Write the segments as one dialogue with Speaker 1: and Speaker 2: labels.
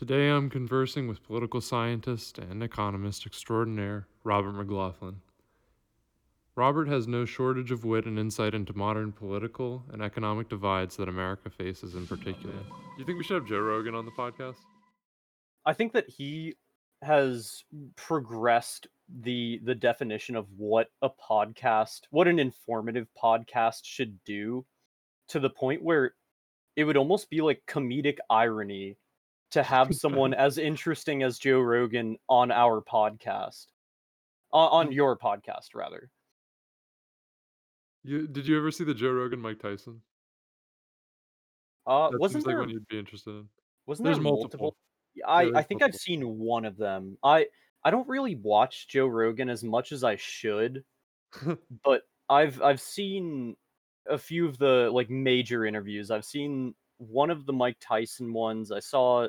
Speaker 1: Today I'm conversing with political scientist and economist extraordinaire Robert McLaughlin. Robert has no shortage of wit and insight into modern political and economic divides that America faces in particular. Do you think we should have Joe Rogan on the podcast?
Speaker 2: I think that he has progressed the the definition of what a podcast, what an informative podcast should do to the point where it would almost be like comedic irony to have someone as interesting as Joe Rogan on our podcast. On, on your podcast rather.
Speaker 1: You did you ever see the Joe Rogan Mike Tyson?
Speaker 2: Uh
Speaker 1: That
Speaker 2: wasn't
Speaker 1: seems like one you'd be interested in.
Speaker 2: wasn't
Speaker 1: There's
Speaker 2: there multiple?
Speaker 1: multiple.
Speaker 2: I
Speaker 1: There
Speaker 2: I think I've seen one of them. I I don't really watch Joe Rogan as much as I should, but I've I've seen a few of the like major interviews. I've seen one of the Mike Tyson ones. I saw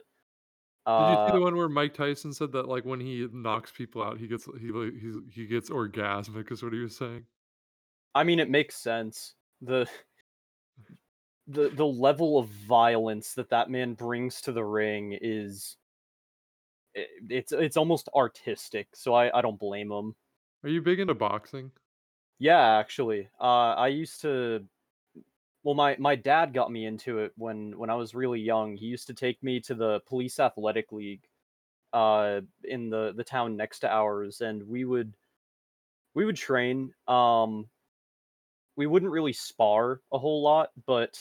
Speaker 1: Did you see
Speaker 2: uh
Speaker 1: the one where Mike Tyson said that like when he knocks people out, he gets he like he's, he gets orgasmic is what he was saying.
Speaker 2: I mean it makes sense. The the the level of violence that that man brings to the ring is i- it's it's almost artistic. So I I don't blame him.
Speaker 1: Are you big into boxing?
Speaker 2: Yeah, actually. Uh I used to well my my dad got me into it when when I was really young. He used to take me to the police athletic league uh in the the town next to ours and we would we would train um we wouldn't really spar a whole lot, but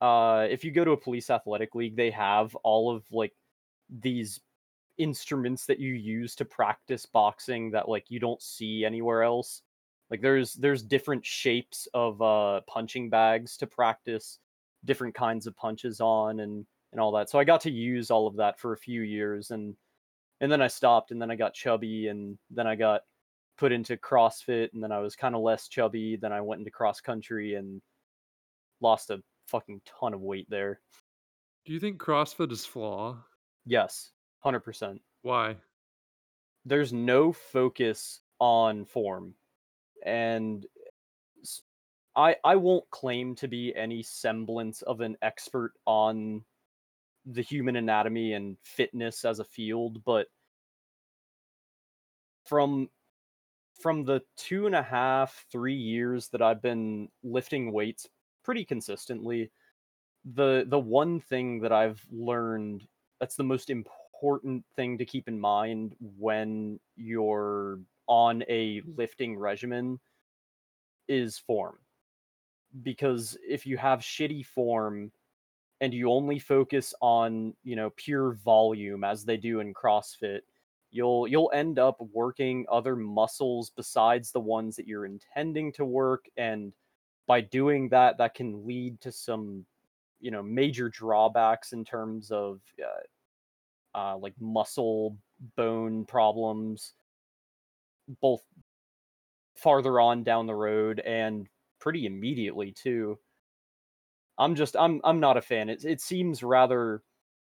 Speaker 2: uh if you go to a police athletic league, they have all of like these instruments that you use to practice boxing that like you don't see anywhere else. Like there's there's different shapes of uh punching bags to practice different kinds of punches on and and all that. So I got to use all of that for a few years and and then I stopped and then I got chubby and then I got put into CrossFit and then I was kind of less chubby, then I went into cross country and lost a fucking ton of weight there.
Speaker 1: Do you think CrossFit is flaw?
Speaker 2: Yes, 100%.
Speaker 1: Why?
Speaker 2: there's no focus on form and I I won't claim to be any semblance of an expert on the human anatomy and fitness as a field but from from the two and a half three years that i've been lifting weights pretty consistently the the one thing that i've learned that's the most important thing to keep in mind when you're on a lifting regimen is form. Because if you have shitty form and you only focus on you know pure volume as they do in CrossFit you'll you'll end up working other muscles besides the ones that you're intending to work. And by doing that that can lead to some you know major drawbacks in terms of uh, uh, like muscle bone problems both farther on down the road and pretty immediately too i'm just i'm i'm not a fan it, it seems rather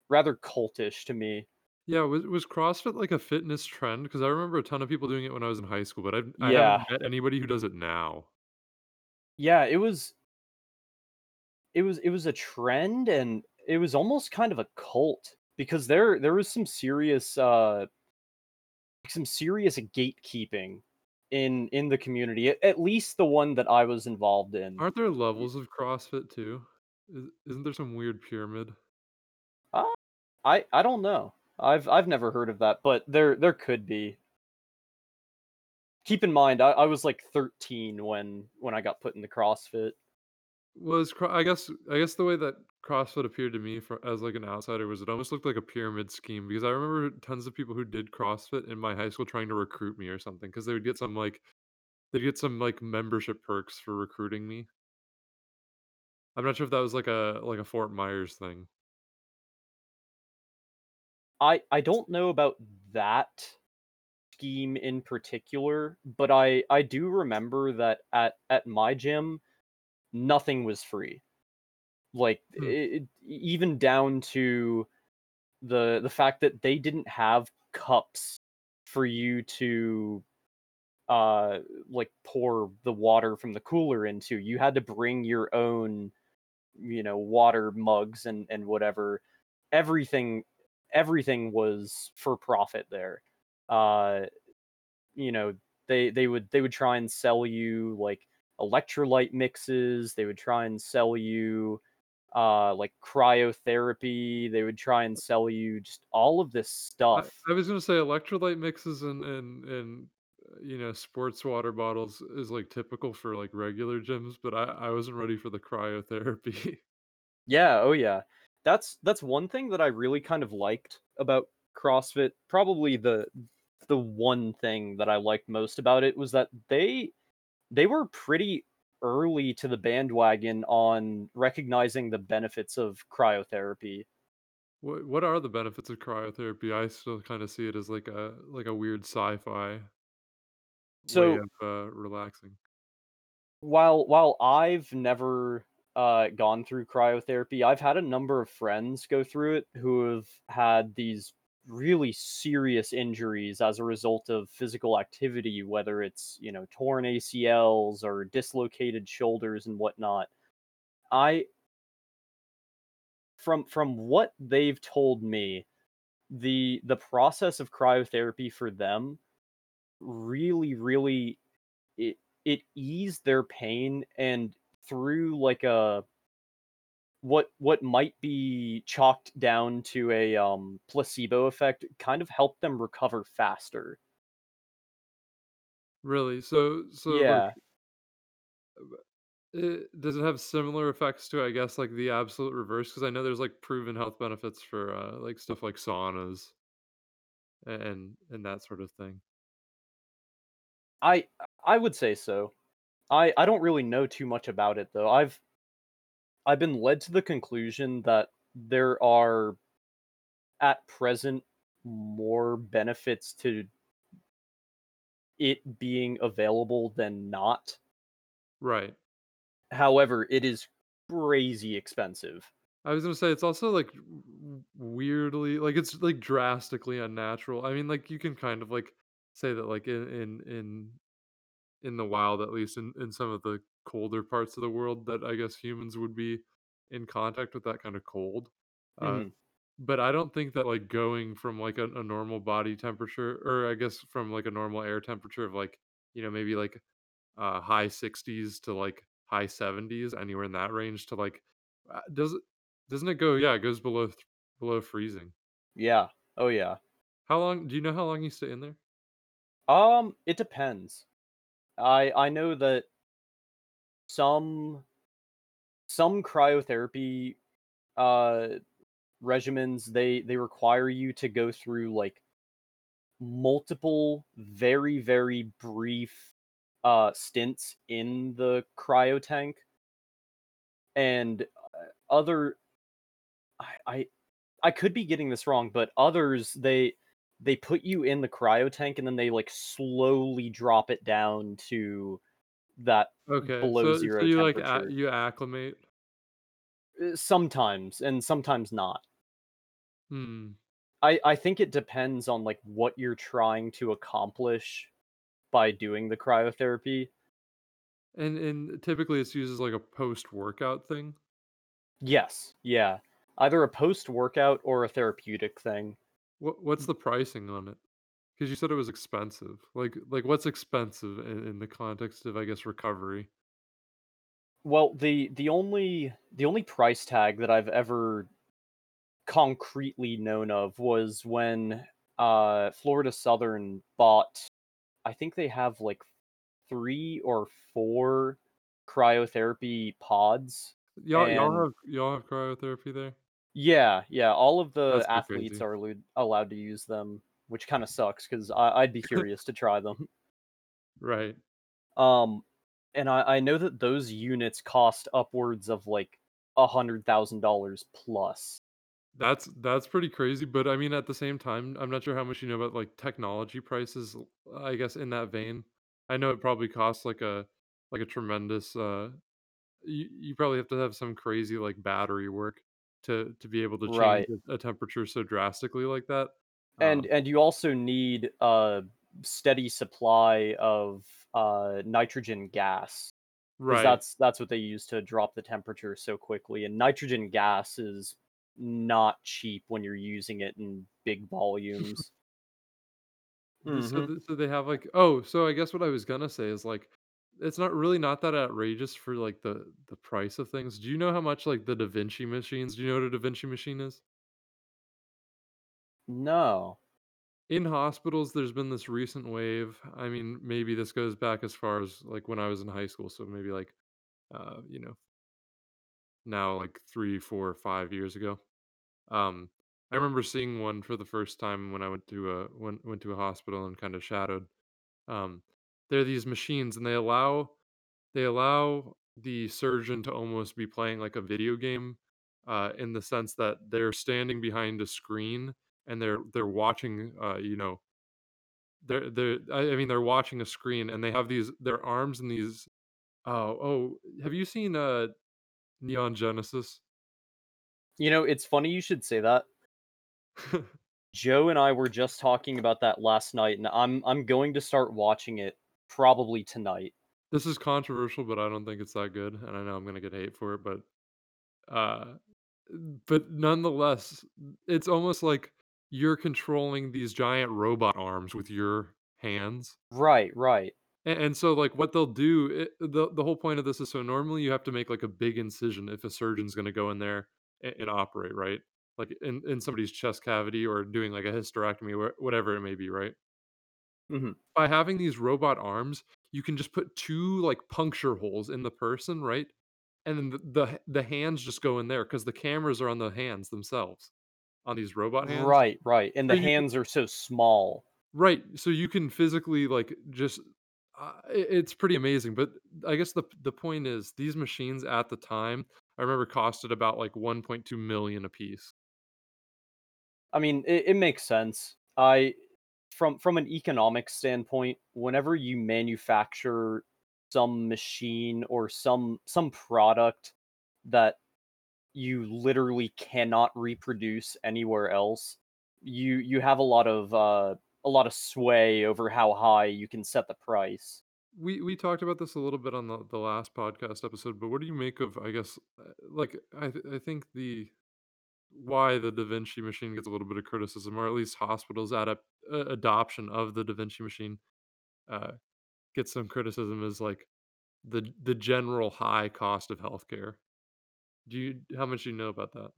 Speaker 2: rather cultish to me
Speaker 1: Yeah, was was CrossFit like a fitness trend? Because I remember a ton of people doing it when I was in high school, but I've I
Speaker 2: yeah
Speaker 1: haven't met anybody who does it now.
Speaker 2: yeah it was it was it was a trend and it was almost kind of a cult because there there was some serious uh some serious gatekeeping in in the community at, at least the one that i was involved in
Speaker 1: Aren't there levels of CrossFit too? Is, isn't there some weird pyramid?
Speaker 2: Uh, I I don't know. I've I've never heard of that, but there there could be. Keep in mind, I, I was like 13 when when I got put in the CrossFit.
Speaker 1: Was I guess I guess the way that CrossFit appeared to me for, as like an outsider was it almost looked like a pyramid scheme because I remember tons of people who did CrossFit in my high school trying to recruit me or something because they would get some like they'd get some like membership perks for recruiting me. I'm not sure if that was like a like a Fort Myers thing.
Speaker 2: I I don't know about that scheme in particular, but I I do remember that at at my gym, nothing was free. Like
Speaker 1: Hmm.
Speaker 2: it, even down to the the fact that they didn't have cups for you to uh like pour the water from the cooler into you had to bring your own you know water mugs and and whatever everything everything was for profit there. Uh, you know, they they would they would try and sell you like electrolyte mixes. They would try and sell you uh like cryotherapy they would try and sell you just all of this stuff
Speaker 1: I was gonna say electrolyte mixes and and and, you know, sports water bottles is, like, typical for, like, regular gyms, but I I wasn't ready for the cryotherapy.
Speaker 2: Yeah, oh yeah. That's that's one thing that I really kind of liked about CrossFit. Probably the the one thing that I liked most about it was that they they were pretty early to the bandwagon on recognizing the benefits of cryotherapy.
Speaker 1: What what are the benefits of cryotherapy? I still kinda see it as like a like a weird sci-fi way
Speaker 2: So
Speaker 1: of, uh, relaxing.
Speaker 2: while while I've never uh, gone through cryotherapy, I've had a number of friends go through it who have had these really serious injuries as a result of physical activity, whether it's you know torn ACLs or dislocated shoulders and whatnot. I from from what they've told me, the the process of cryotherapy for them really really it it eased their pain and through like a what what might be chalked down to a um placebo effect kind of helped them recover faster.
Speaker 1: Really? So so, like,
Speaker 2: Yeah.
Speaker 1: eh, does it have similar effects to, I guess, like, the absolute reverse? Because I know there's, like, proven health benefits for, uh, like, stuff like saunas and and that sort of thing.
Speaker 2: I I would say so. I I don't really know too much about it though. I've I've been led to the conclusion that there are at present more benefits to it being available than not.
Speaker 1: Right.
Speaker 2: However, it is crazy expensive.
Speaker 1: I was gonna say it's also, like, weirdly like, it's, like, drastically unnatural. I mean, like, you can kind of, like, say that, like, in in in in the wild, at least in in some of the colder parts of the world that I guess humans would be in contact with that kinda cold. Uh,
Speaker 2: Mhm.
Speaker 1: but I don't think that, like, going from, like, a a normal body temperature or I guess from, like, a normal air temperature of, like, you know, maybe, like, uh, high 60s to, like, high 70s, anywhere in that range to, like, uh, does it doesn't it go yeah, it goes below th below freezing.
Speaker 2: Yeah. Oh yeah.
Speaker 1: How long do you know how long you stay in there?
Speaker 2: Um, it depends. I I know that some some cryotherapy uh regimens they they require you to go through like multiple very very brief uh stints in the cryo tank. And uh, other I, I I could be getting this wrong but others they they put you in the cryo tank and then they like slowly drop it down to that
Speaker 1: Okay,
Speaker 2: below
Speaker 1: so so
Speaker 2: zero
Speaker 1: you, like, a you acclimate?
Speaker 2: Uh, sometimes and sometimes not
Speaker 1: Hmm.
Speaker 2: I I think it depends on, like, what you're trying to accomplish by doing the cryotherapy.
Speaker 1: And and typically it's used as, like, a post-workout thing?
Speaker 2: Yes, yeah. Either a post-workout or a therapeutic thing.
Speaker 1: What what's the pricing on it? Because you said it was expensive. Like like, what's expensive in in the context of, I guess, recovery?
Speaker 2: well, the the only the only price tag that I've ever concretely known of was when, uh, Florida Southern bought I think they have, like, 3 or 4 cryotherapy pods,
Speaker 1: Y'all y'all have y'all have cryotherapy there?
Speaker 2: Yeah, yeah, all of the
Speaker 1: That's
Speaker 2: athletes
Speaker 1: crazy.
Speaker 2: are allowed to use them, which kinda sucks because I'd be curious to try them.
Speaker 1: Right.
Speaker 2: Um, and I I know that those units cost upwards of, like, a $100,000 plus.
Speaker 1: That's that's pretty crazy, but, I mean, at the same time, I'm not sure how much you know about, like, technology prices, I guess, in that vein. I know it probably costs, like, a like, a tremendous, uh you you probably have to have some crazy, like, battery work to to be able to change
Speaker 2: Right.
Speaker 1: a temperature so drastically like that.
Speaker 2: And
Speaker 1: Um
Speaker 2: and you also need a steady supply of, uh, nitrogen gas,
Speaker 1: Right.
Speaker 2: that's that's what they use to drop the temperature so quickly, and nitrogen gas is not cheap when you're using it in big volumes.
Speaker 1: The so
Speaker 2: Mhm.
Speaker 1: the so they have, like oh, so I guess what I was gonna say is, like, it's not really not that outrageous for, like, the the price of things. Do you know how much, like, the Da Vinci machines do you know what a Da Vinci machine is?
Speaker 2: No.
Speaker 1: In hospitals, there's been this recent wave. I mean, maybe this goes back as far as, like, when I was in high school, so maybe, like, uh, you know, now, like, three, four, five years ago. Um, I remember seeing one for the first time when I went to a went went to a hospital and kinda shadowed. Um, there are these machines, and they allow they allow the surgeon to almost be playing like a video game, uh, in the sense that they're standing behind a screen and they're they're watching, uh, you know, they're they're I mean, they're watching a screen and they have these their arms in these oh oh, have you seen, uh, Neon Genesis?
Speaker 2: You know, it's funny you should say that. Joe and I were just talking about that last night, and I'm I'm going to start watching it probably tonight.
Speaker 1: This is controversial, but I don't think it's that good, and I know I'm gonna get hate for it, but, uh, but nonetheless, it's almost like you're controlling these giant robot arms with your hands,
Speaker 2: Right, right.
Speaker 1: a and so, like, what they'll do it the the whole point of this is so normally you have to make, like, a big incision if a surgeon's gonna go in there a and operate, right? Like, in in somebody's chest cavity or doing, like, a hysterectomy, whatever it may be, right?
Speaker 2: Mhm.
Speaker 1: By having these robot arms, you can just put 2, like, puncture holes in the person, right? And then the the the hands just go in there because the cameras are on the hands themselves, on these robot hands.
Speaker 2: Right, right, and the
Speaker 1: you can
Speaker 2: hands are so small.
Speaker 1: Right, so you can physically, like, just uh, it's pretty amazing, but I guess the the point is these machines at the time, I remember costed about, like, 1.2 million a piece.
Speaker 2: I mean, it, it makes sense. I from from an economic standpoint, whenever you manufacture some machine or some some product that you literally cannot reproduce anywhere else, you you have a lot of uh, a lot of sway over how high you can set the price.
Speaker 1: We we talked about this a little bit on the the last podcast episode, but what do you make of, I guess, uh, like, I th I think the why the Da Vinci machine gets a little bit of criticism, or at least hospitals' adap uh, adoption of the Da Vinci machine, uh, gets some criticism is, like, the the general high cost of healthcare. Do you how much do you know about that?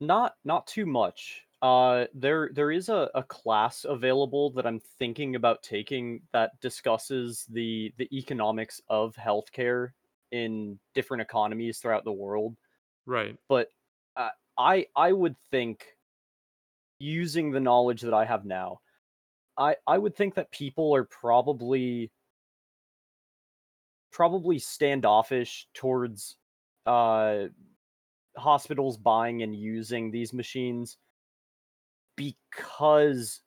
Speaker 2: Not not too much. Uh, there there is a, a class available that I'm thinking about taking that discusses the the economics of healthcare in different economies throughout the world.
Speaker 1: Right.
Speaker 2: But uh, I I would think using the knowledge that I have now, I I would think that people are probably probably standoffish towards uh hospitals buying and using these machines because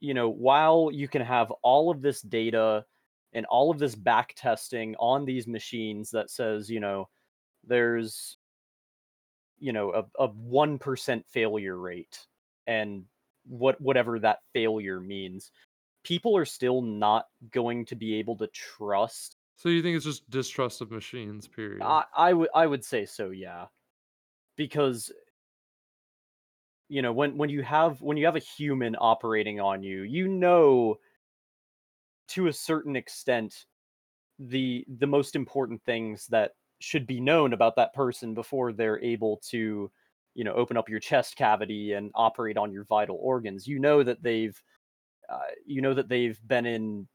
Speaker 2: you know while you can have all of this data and all of this back testing on these machines that says you know there's you know a, a 1% failure rate and what whatever that failure means people are still not going to be able to trust
Speaker 1: So you think it's just distrust of machines, period.
Speaker 2: i i would i would say so yeah because you know when when you have when you have a human operating on you you know to a certain extent the the most important things that should be known about that person before they're able to you know open up your chest cavity and operate on your vital organs you know that they've uh, you know that they've been in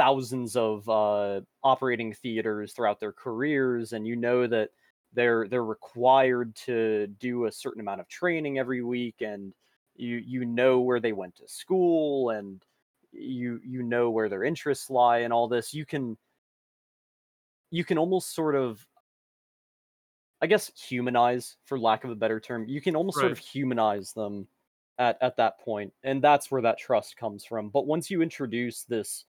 Speaker 2: thousands of uh, operating theaters throughout their careers, and you know that they're they're required to do a certain amount of training every week, and you you know where they went to school, and you you know where their interests lie, and all this. You can you can almost sort of I guess humanize, for lack of a better term. You can almost sort of humanize them at at that point, and that's where that trust comes from. But once you introduce this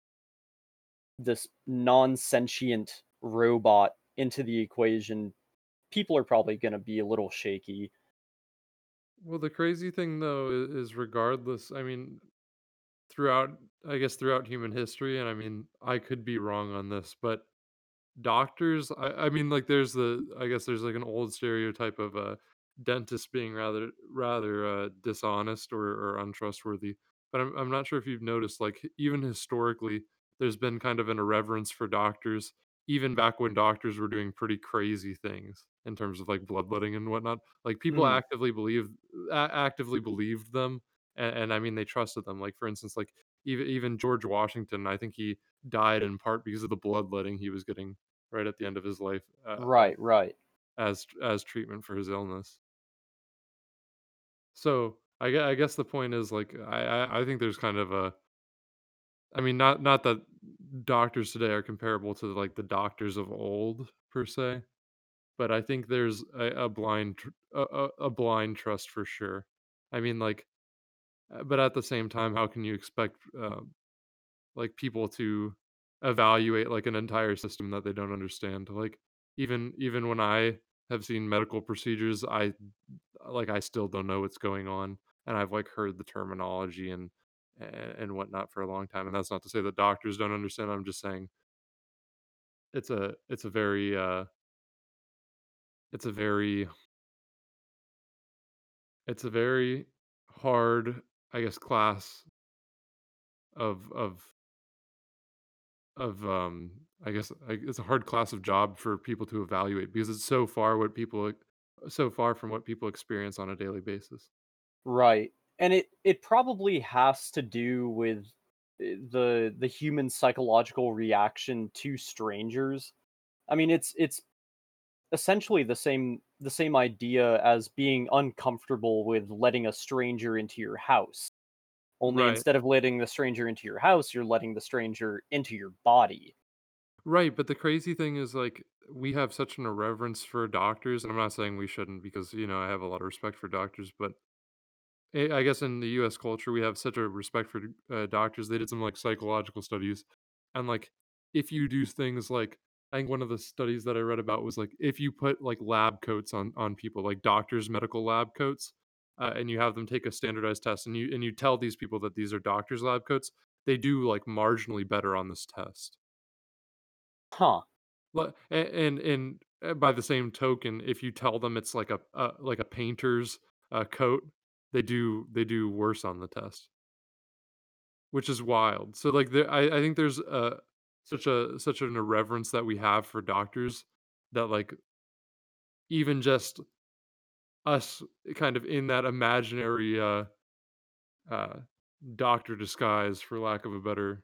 Speaker 2: this non-sentient robot into the equation, people are probably going to be a little shaky.
Speaker 1: Well, the crazy thing though is regardless I mean, throughout I guess throughout human history, and I mean, I could be wrong on this, but doctors I I mean, like, there's the I guess there's, like, an old stereotype of, a dentist being rather rather, uh, dishonest or or untrustworthy. But I'm I'm not sure if you've noticed, like, even historically, there's been kind of an irreverence for doctors, even back when doctors were doing pretty crazy things in terms of, like, bloodletting and whatnot. Like, people
Speaker 2: Mm.
Speaker 1: actively believe a actively believed them, a and I mean, they trusted them. Like, for instance, like, even even George Washington, I think he died in part because of the bloodletting he was getting right at the end of his life, uh
Speaker 2: Right, right.
Speaker 1: as as treatment for his illness. So, I I guess the point is, like, I I I think there's kind of a I mean, not not that doctors today are comparable to, like, the doctors of old per se, but I think there's a a blind tr a a blind trust for sure. I mean, like uh, but at the same time, how can you expect, um, like, people to evaluate, like, an entire system that they don't understand? Like, even even when I have seen medical procedures, I like, I still don't know what's going on, and I've, like, heard the terminology and a and whatnot for a long time, and that's not to say that doctors don't understand, I'm just saying it's a it's a very, uh it's a very it's a very hard, I guess, class of of of, um, I guess, it's a hard class of job for people to evaluate because it's so far what people so far from what people experience on a daily basis.
Speaker 2: Right, and it it probably has to do with, eh, the the human psychological reaction to strangers. I mean, it's it's essentially the same the same idea as being uncomfortable with letting a stranger into your house. Only
Speaker 1: Right.
Speaker 2: instead of letting the stranger into your house, you're letting the stranger into your body.
Speaker 1: Right, but the crazy thing is, like, we have such an irreverence for doctors, and I'm not saying we shouldn't because, you know, I have a lot of respect for doctors, but I guess in the US culture, we have such a respect for, uh, doctors, they did some, like, psychological studies, and, like, if you do things like I think one of the studies that I read about was, like, if you put, like, lab coats on on people, like doctors' medical lab coats, uh, and you have them take a standardized test, and you and you tell these people that these are doctors' lab coats, they do, like, marginally better on this test.
Speaker 2: Huh.
Speaker 1: But a and and, uh, by the same token, if you tell them it's like a a like a painter's, uh, coat, they do they do worse on the test. Which is wild. So, like, there I I think there's, uh, such a such an irreverence that we have for doctors that, like even just us kind of in that imaginary, uh uh, doctor disguise, for lack of a better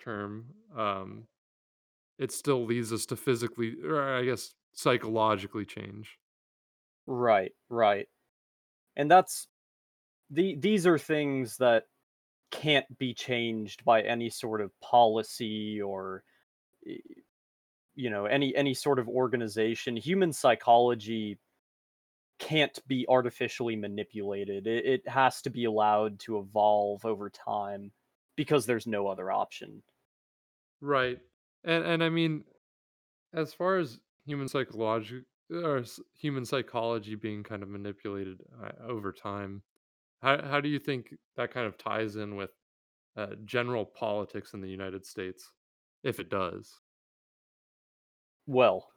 Speaker 1: term, um, it still leads us to physically or I guess psychologically change.
Speaker 2: Right, right. And that's the these are things that can't be changed by any sort of policy or, you know, any any sort of organization. Human psychology can't be artificially manipulated. It it has to be allowed to evolve over time because there's no other option.
Speaker 1: Right. And and I mean, as far as human psychology or human psychology being kind of manipulated, uh, over time, how how do you think that kind of ties in with, uh, general politics in the United States, if it does?
Speaker 2: Well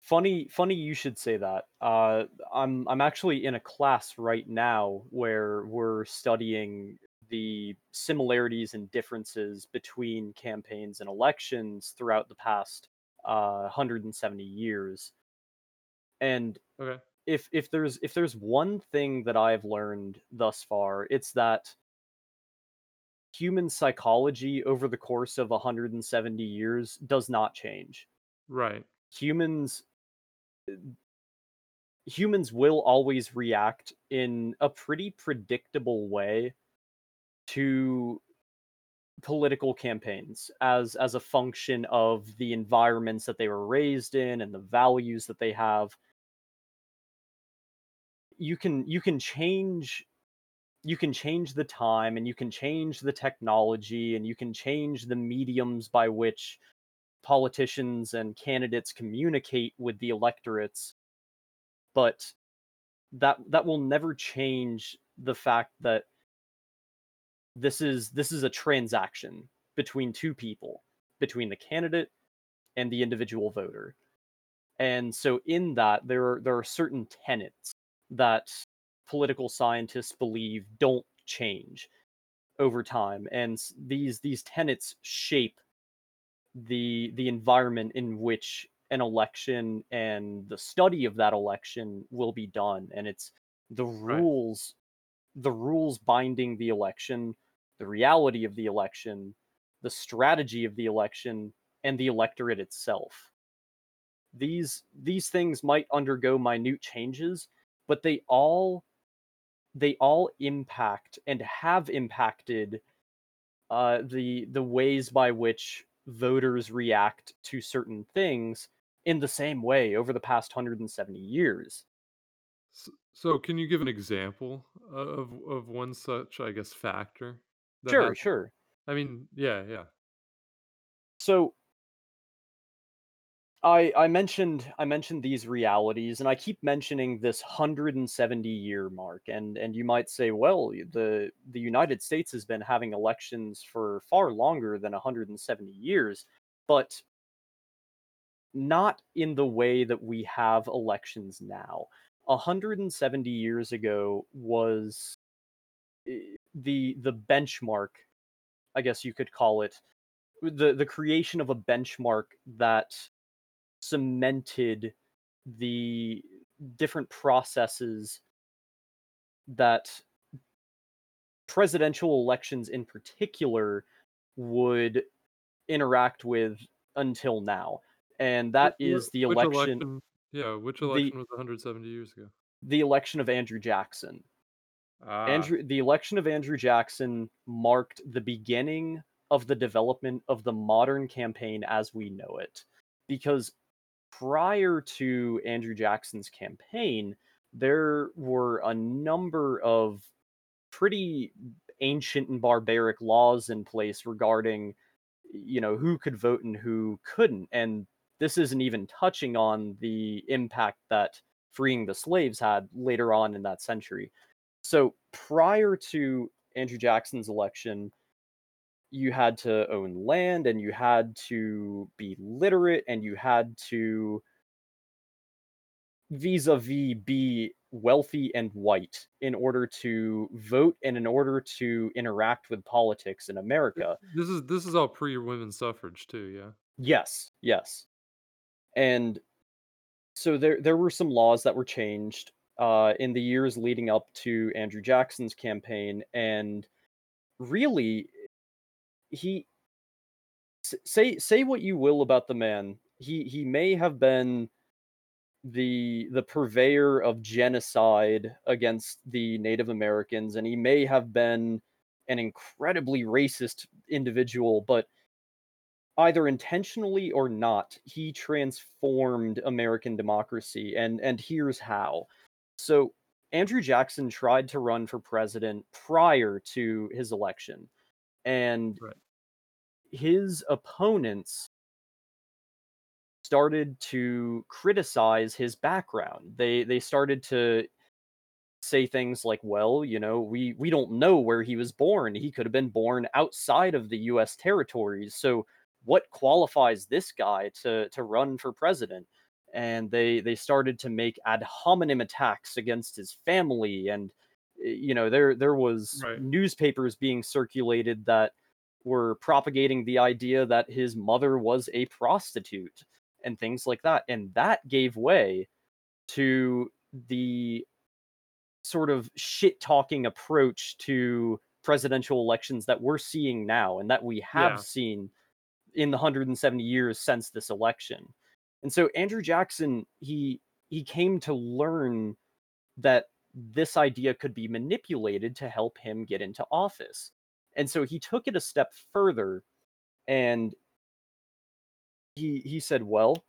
Speaker 2: funny funny you should say that. Uh, I'm I'm actually in a class right now where we're studying the similarities and differences between campaigns and elections throughout the past, uh, 170 years. And
Speaker 1: Okay.
Speaker 2: If if there's if there's one thing that I've learned thus far, it's that human psychology over the course of 170 years does not change.
Speaker 1: Right.
Speaker 2: Humans uh humans will always react in a pretty predictable way to political campaigns as as a function of the environments that they were raised in and the values that they have. You can you can change you can change the time, and you can change the technology, and you can change the mediums by which politicians and candidates communicate with the electorates but that that will never change the fact that this is this is a transaction between 2 people, between the candidate and the individual voter. And so in that, there are there are certain tenets that political scientists believe don't change over time and these these tenets shape the the environment in which an election and the study of that election will be done and it's the
Speaker 1: Right.
Speaker 2: rules the rules binding the election the reality of the election the strategy of the election and the electorate itself these these things might undergo minute changes but they all they all impact and have impacted uh, the the ways by which voters react to certain things in the same way over the past 170 years.
Speaker 1: S so can you give an example of of one such, I guess, factor
Speaker 2: Sure,
Speaker 1: has
Speaker 2: sure.
Speaker 1: I mean, yeah, yeah.
Speaker 2: So I I mentioned I mentioned these realities and I keep mentioning this 170 year mark and and you might say well the the United States has been having elections for far longer than 170 years but not in the way that we have elections now. 170 years ago was eh, the the benchmark, I guess you could call it, the the creation of a benchmark that cemented the different processes that presidential elections in particular would interact with until now. And that
Speaker 1: wh
Speaker 2: is the election
Speaker 1: election yeah, which
Speaker 2: the
Speaker 1: election was 170 years ago?
Speaker 2: the election of Andrew Jackson.
Speaker 1: Ah,
Speaker 2: Andrew the election of Andrew Jackson marked the beginning of the development of the modern campaign as we know it. Because prior to Andrew Jackson's campaign, there were a number of pretty ancient and barbaric laws in place regarding you know who could vote and who couldn't and this isn't even touching on the impact that freeing the slaves had later on in that century. So prior to Andrew Jackson's election you had to own land and you had to be literate and you had to vis-a-vis be wealthy and white in order to vote and in order to interact with politics in America.
Speaker 1: this is this is all pre-women's suffrage too, yeah?
Speaker 2: Yes, yes. And so there there were some laws that were changed uh, in the years leading up to Andrew Jackson's campaign, and really, he say say what you will about the man. He he may have been the the purveyor of genocide against the Native Americans, and he may have been an incredibly racist individual, but either intentionally or not, he transformed American democracy, and and here's how. So Andrew Jackson tried to run for president prior to his election, and
Speaker 1: Right.
Speaker 2: his opponents started to criticize his background. They they started to say things like, "Well, you know, we we don't know where he was born. He could have been born outside of the US territories. So what qualifies this guy to to run for president?" And they they started to make ad hominem attacks against his family and you know, there there was
Speaker 1: Right.
Speaker 2: newspapers being circulated that were propagating the idea that his mother was a prostitute and things like that. And that gave way to the sort of shit talking approach to presidential elections that we're seeing now and that we have
Speaker 1: Yeah.
Speaker 2: seen in the 170 years since this election. And so Andrew Jackson, he he came to learn that this idea could be manipulated to help him get into office. And so he took it a step further and he he said, "Well,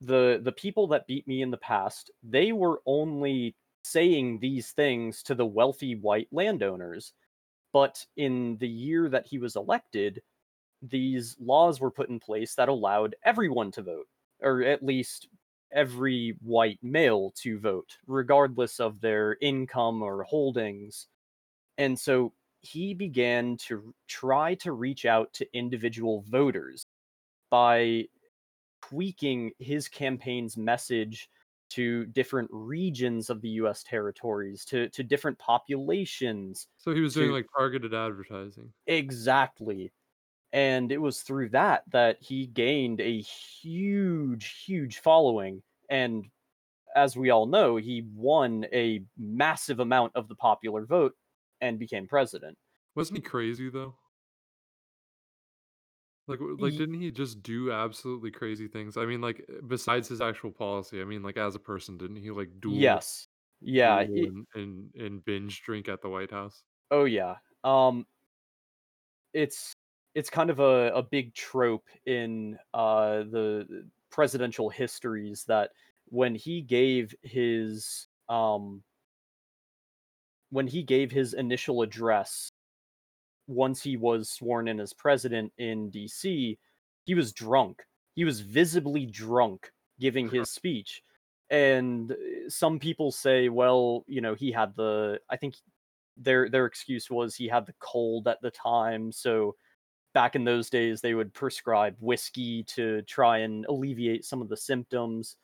Speaker 2: the the people that beat me in the past, they were only saying these things to the wealthy white landowners. But in the year that he was elected, these laws were put in place that allowed everyone to vote, or at least every white male to vote, regardless of their income or holdings. And so he began to try to reach out to individual voters by tweaking his campaign's message to different regions of the US territories, to to different populations,
Speaker 1: So he was doing, like, targeted advertising.
Speaker 2: Exactly. And it was through that that he gained a huge, huge following, and as we all know, he won a massive amount of the popular vote and became president.
Speaker 1: Wasn't he crazy, though? Like, like,
Speaker 2: Ye
Speaker 1: didn't he just do absolutely crazy things? I mean, like, eh, besides his actual policy, I mean, like, as a person, didn't he, like, duel
Speaker 2: Yes. Yeah,
Speaker 1: duel
Speaker 2: it
Speaker 1: and and and binge drink at the White House?
Speaker 2: Oh, yeah. Um it's it's kind of a a big trope in, uh, the presidential histories that when he gave his, um when he gave his initial address once he was sworn in as president in DC, he was drunk. He was visibly drunk giving his speech, and, eh, some people say, well, you know, he had the I think their their excuse was he had the cold at the time, so back in those days, they would prescribe whiskey to try and alleviate some of the symptoms.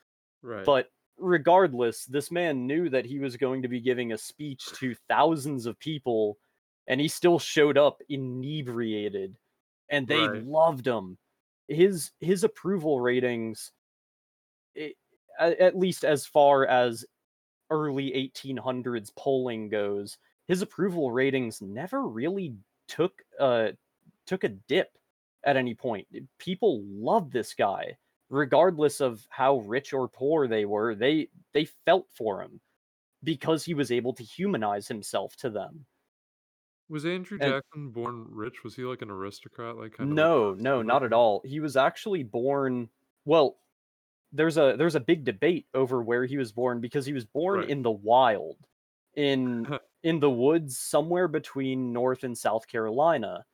Speaker 1: Right.
Speaker 2: But regardless, this man knew that he was going to be giving a speech to thousands of people, and he still showed up inebriated, and they
Speaker 1: Right.
Speaker 2: loved him. His his approval ratings i at at least as far as early 1800s polling goes, his approval ratings never really took a took a dip at any point. People loved this guy, regardless of how rich or poor they were, they they felt for him because he was able to humanize himself to them.
Speaker 1: Was Andrew
Speaker 2: And
Speaker 1: Jackson born rich? Was he, like, an aristocrat, like, kind of like
Speaker 2: No,
Speaker 1: a
Speaker 2: no, not at all. He was actually born well, there's a there's a big debate over where he was born because he was born
Speaker 1: Right.
Speaker 2: in the wild, in in the woods somewhere between North and South Carolina,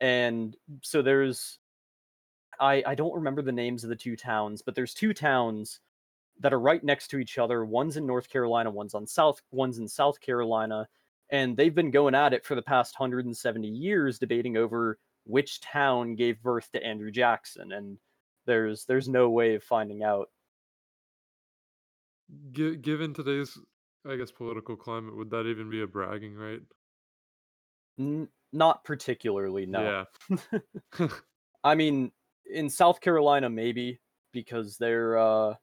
Speaker 2: and so there's I I don't remember the names of the 2 towns, but there's 2 towns that are right next to each other. One's in North Carolina, one's on South one's in South Carolina, and they've been going at it for the past 170 years debating over which town gave birth to Andrew Jackson, and there's there's no way of finding out.
Speaker 1: Gi given today's, I guess, political climate, would that even be a bragging right?
Speaker 2: N not particularly, no.
Speaker 1: Yeah.
Speaker 2: I mean, in South Carolina, maybe, because they're, uh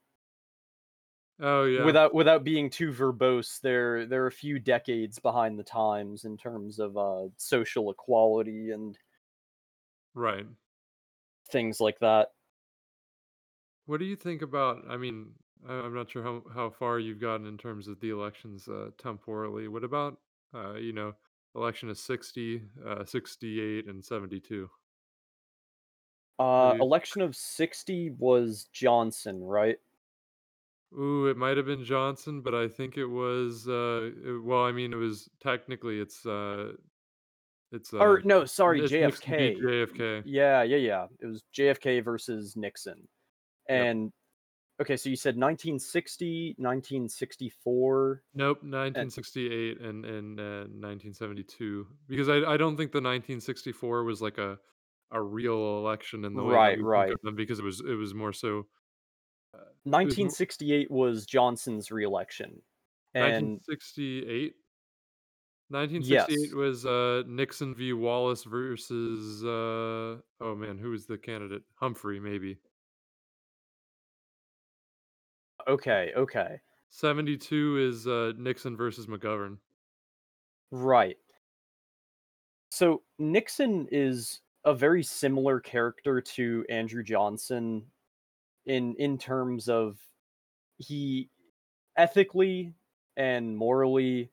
Speaker 1: Oh, yeah.
Speaker 2: without without being too verbose, they're they're a few decades behind the times in terms of, uh, social equality and
Speaker 1: Right.
Speaker 2: things like that.
Speaker 1: What do you think about I mean, I'm not sure how how far you've gotten in terms of the elections, uh, temporally. What about, uh, you know, election of '60, uh, '68, and '72?
Speaker 2: Uh, election of '60 was Johnson, right?
Speaker 1: Ooh, it might have been Johnson, but I think it was, uh, uh well, I mean, it was technically, it's, uh it's, uh,
Speaker 2: Or no, sorry,
Speaker 1: it's Nixon beat
Speaker 2: JFK.
Speaker 1: JFK.
Speaker 2: yeah, yeah, yeah. It was JFK versus Nixon. And okay, so you said 1960, 1964,
Speaker 1: Nope, 1968 and and, uh, 1972, because I I don't think the 1964 was like a a real election in the way that
Speaker 2: Right, right.
Speaker 1: because it was it was more so, uh, it was
Speaker 2: Nineteen
Speaker 1: mo
Speaker 2: sixty-eight was Johnson's reelection, and
Speaker 1: 1968? 1968
Speaker 2: Yes.
Speaker 1: was, uh, Nixon v. Wallace versus, uh oh, man, who was the candidate? Humphrey, maybe.
Speaker 2: Okay, okay.
Speaker 1: 72 is, uh, Nixon versus McGovern.
Speaker 2: Right. So, Nixon is a very similar character to Andrew Johnson in in terms of he ethically and morally,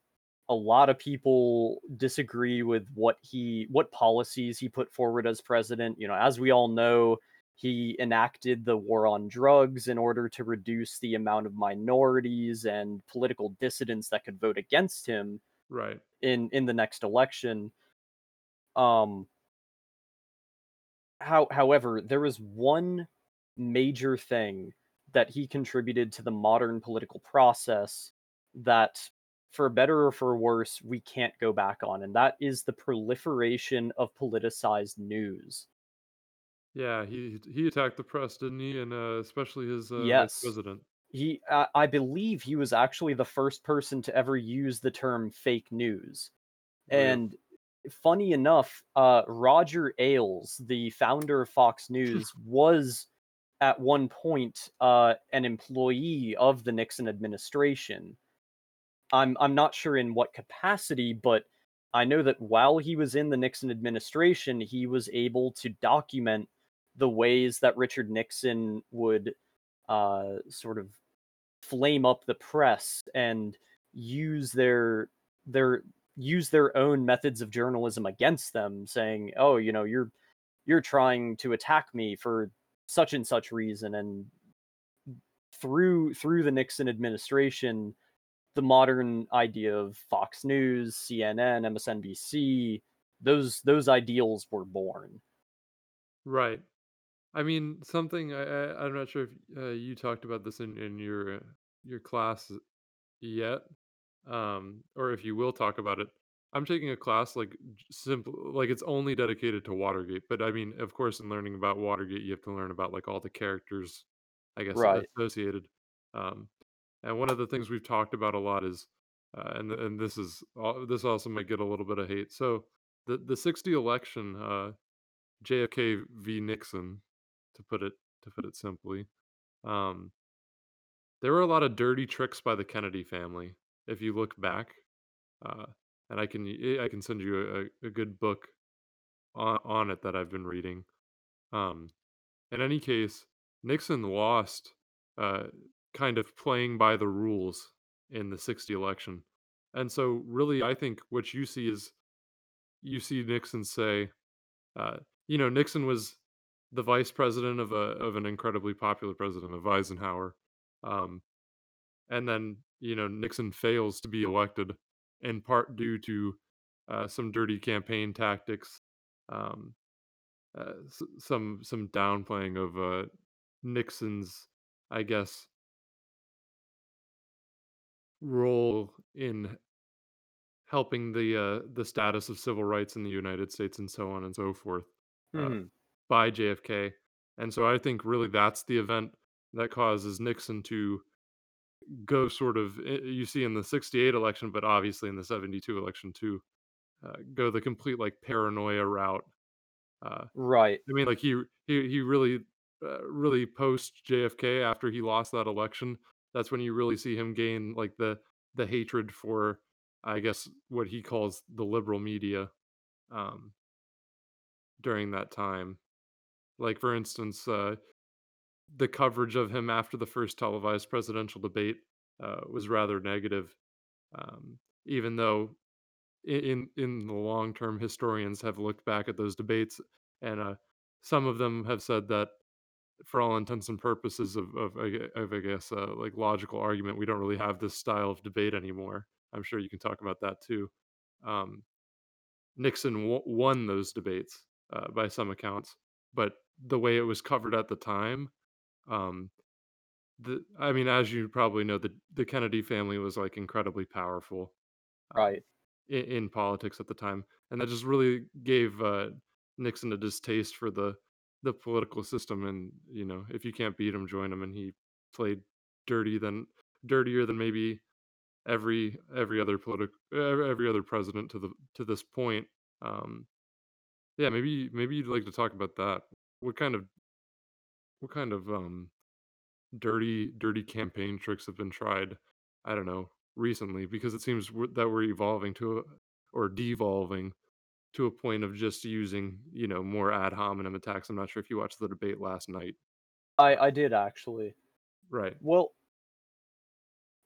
Speaker 2: a lot of people disagree with what he what policies he put forward as president, you know, as we all know, he enacted the war on drugs in order to reduce the amount of minorities and political dissidents that could vote against him
Speaker 1: Right.
Speaker 2: in in the next election. Um how however, there is one major thing that he contributed to the modern political process that, for better or for worse, we can't go back on, and that is the proliferation of politicized news.
Speaker 1: Yeah, he he attacked the press, didn't he? And, uh, especially his, uh,
Speaker 2: Yes.
Speaker 1: president.
Speaker 2: He, uh, I believe, he was actually the first person to ever use the term fake news.
Speaker 1: Really?
Speaker 2: And funny enough, uh, Roger Ailes, the founder of Fox News, was at one point uh, an employee of the Nixon administration. I'm I'm not sure in what capacity, but I know that while he was in the Nixon administration, he was able to document the ways that Richard Nixon would uh, sort of flame up the press and use their their use their own methods of journalism against them, saying, "Oh, you know, you're you're trying to attack me for such and such reason," and through through the Nixon administration, the modern idea of Fox News, CNN, MSNBC, those those ideals were born.
Speaker 1: Right. I mean, something I, I I'm not sure if uh, you talked about this in in your uh, your class yet, um, or if you will talk about it. I'm taking a class like j- simple, like it's only dedicated to Watergate. But I mean, of course, in learning about Watergate, you have to learn about like all the characters, I guess,
Speaker 2: Right.
Speaker 1: associated. Um, and one of the things we've talked about a lot is, uh, and and this is al- this also might get a little bit of hate. So the the 60 election, uh, JFK v Nixon, to put it to put it simply. Um, there were a lot of dirty tricks by the Kennedy family. If you look back, uh, and I can I can send you a, a good book on, on it that I've been reading. Um, in any case, Nixon lost, uh, kind of playing by the rules in the 60 election, and so really, I think what you see is you see Nixon say, uh, you know, Nixon was the vice president of a of an incredibly popular president of Eisenhower. Um, and then you know Nixon fails to be elected in part due to uh, some dirty campaign tactics, um, uh, s- some some downplaying of uh, Nixon's, I guess, role in helping the uh, the status of civil rights in the United States and so on and so forth uh,
Speaker 2: hmm
Speaker 1: by JFK. And so I think really that's the event that causes Nixon to go sort of eh, you see in the 68 election but obviously in the 72 election too uh, go the complete like paranoia route uh,
Speaker 2: Right.
Speaker 1: i mean like he he, he really uh, really post jfk after he lost that election that's when you really see him gain like the the hatred for i guess what he calls the liberal media um, during that time like for instance uh, the coverage of him after the first televised presidential debate uh, was rather negative um, even though in in the long term historians have looked back at those debates and uh, some of them have said that for all intents and purposes of of, I of I guess uh, like logical argument we don't really have this style of debate anymore. I'm sure you can talk about that too. Um, nixon w- won those debates uh, by some accounts but the way it was covered at the time um, the i mean as you probably know the the kennedy family was like incredibly powerful um,
Speaker 2: Right.
Speaker 1: in, in politics at the time, and that just really gave uh, Nixon a distaste for the the political system. And you know, if you can't beat him, join him. And he played dirty than dirtier than maybe every every other political every other president to the to this point. Um, yeah, maybe maybe you'd like to talk about that. What kind of what kind of um, dirty dirty campaign tricks have been tried? I don't know recently because it seems we're, that we're evolving to a, or devolving to a point of just using, you know, more ad hominem attacks. I'm not sure if you watched the debate last night.
Speaker 2: I I did actually.
Speaker 1: right.
Speaker 2: Well,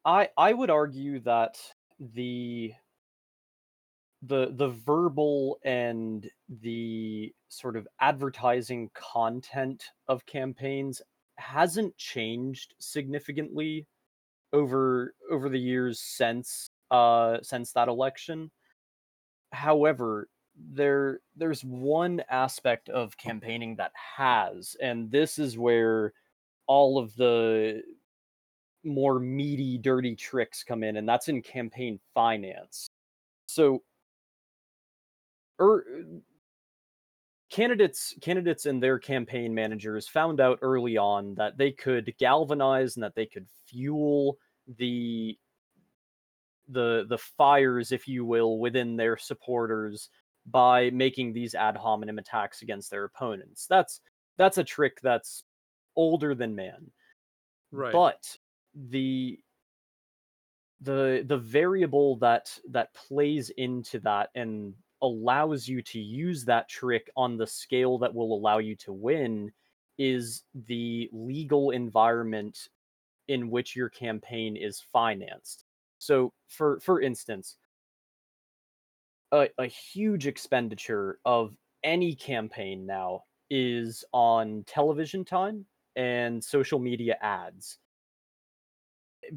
Speaker 2: I I would argue that the the the verbal and the sort of advertising content of campaigns hasn't changed significantly over over the years since uh since that election. However, there there's one aspect of campaigning that has, and this is where all of the more meaty, dirty tricks come in, and that's in campaign finance. So, er, candidates candidates and their campaign managers found out early on that they could galvanize and that they could fuel the the the fires if you will within their supporters by making these ad hominem attacks against their opponents that's that's a trick that's older than man
Speaker 1: Right.
Speaker 2: but the the the variable that that plays into that and allows you to use that trick on the scale that will allow you to win is the legal environment in which your campaign is financed. So for for instance, a, a huge expenditure of any campaign now is on television time and social media ads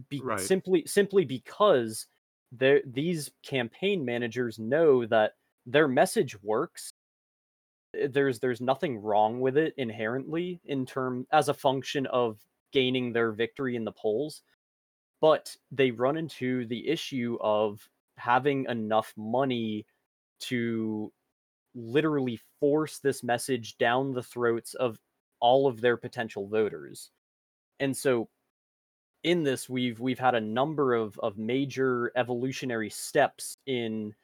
Speaker 2: be
Speaker 1: Right.
Speaker 2: simply simply because there these campaign managers know that their message works. Uh, There's there's nothing wrong with it inherently in term as a function of gaining their victory in the polls, but they run into the issue of having enough money to literally force this message down the throats of all of their potential voters. And so in this we've we've had a number of of major evolutionary steps in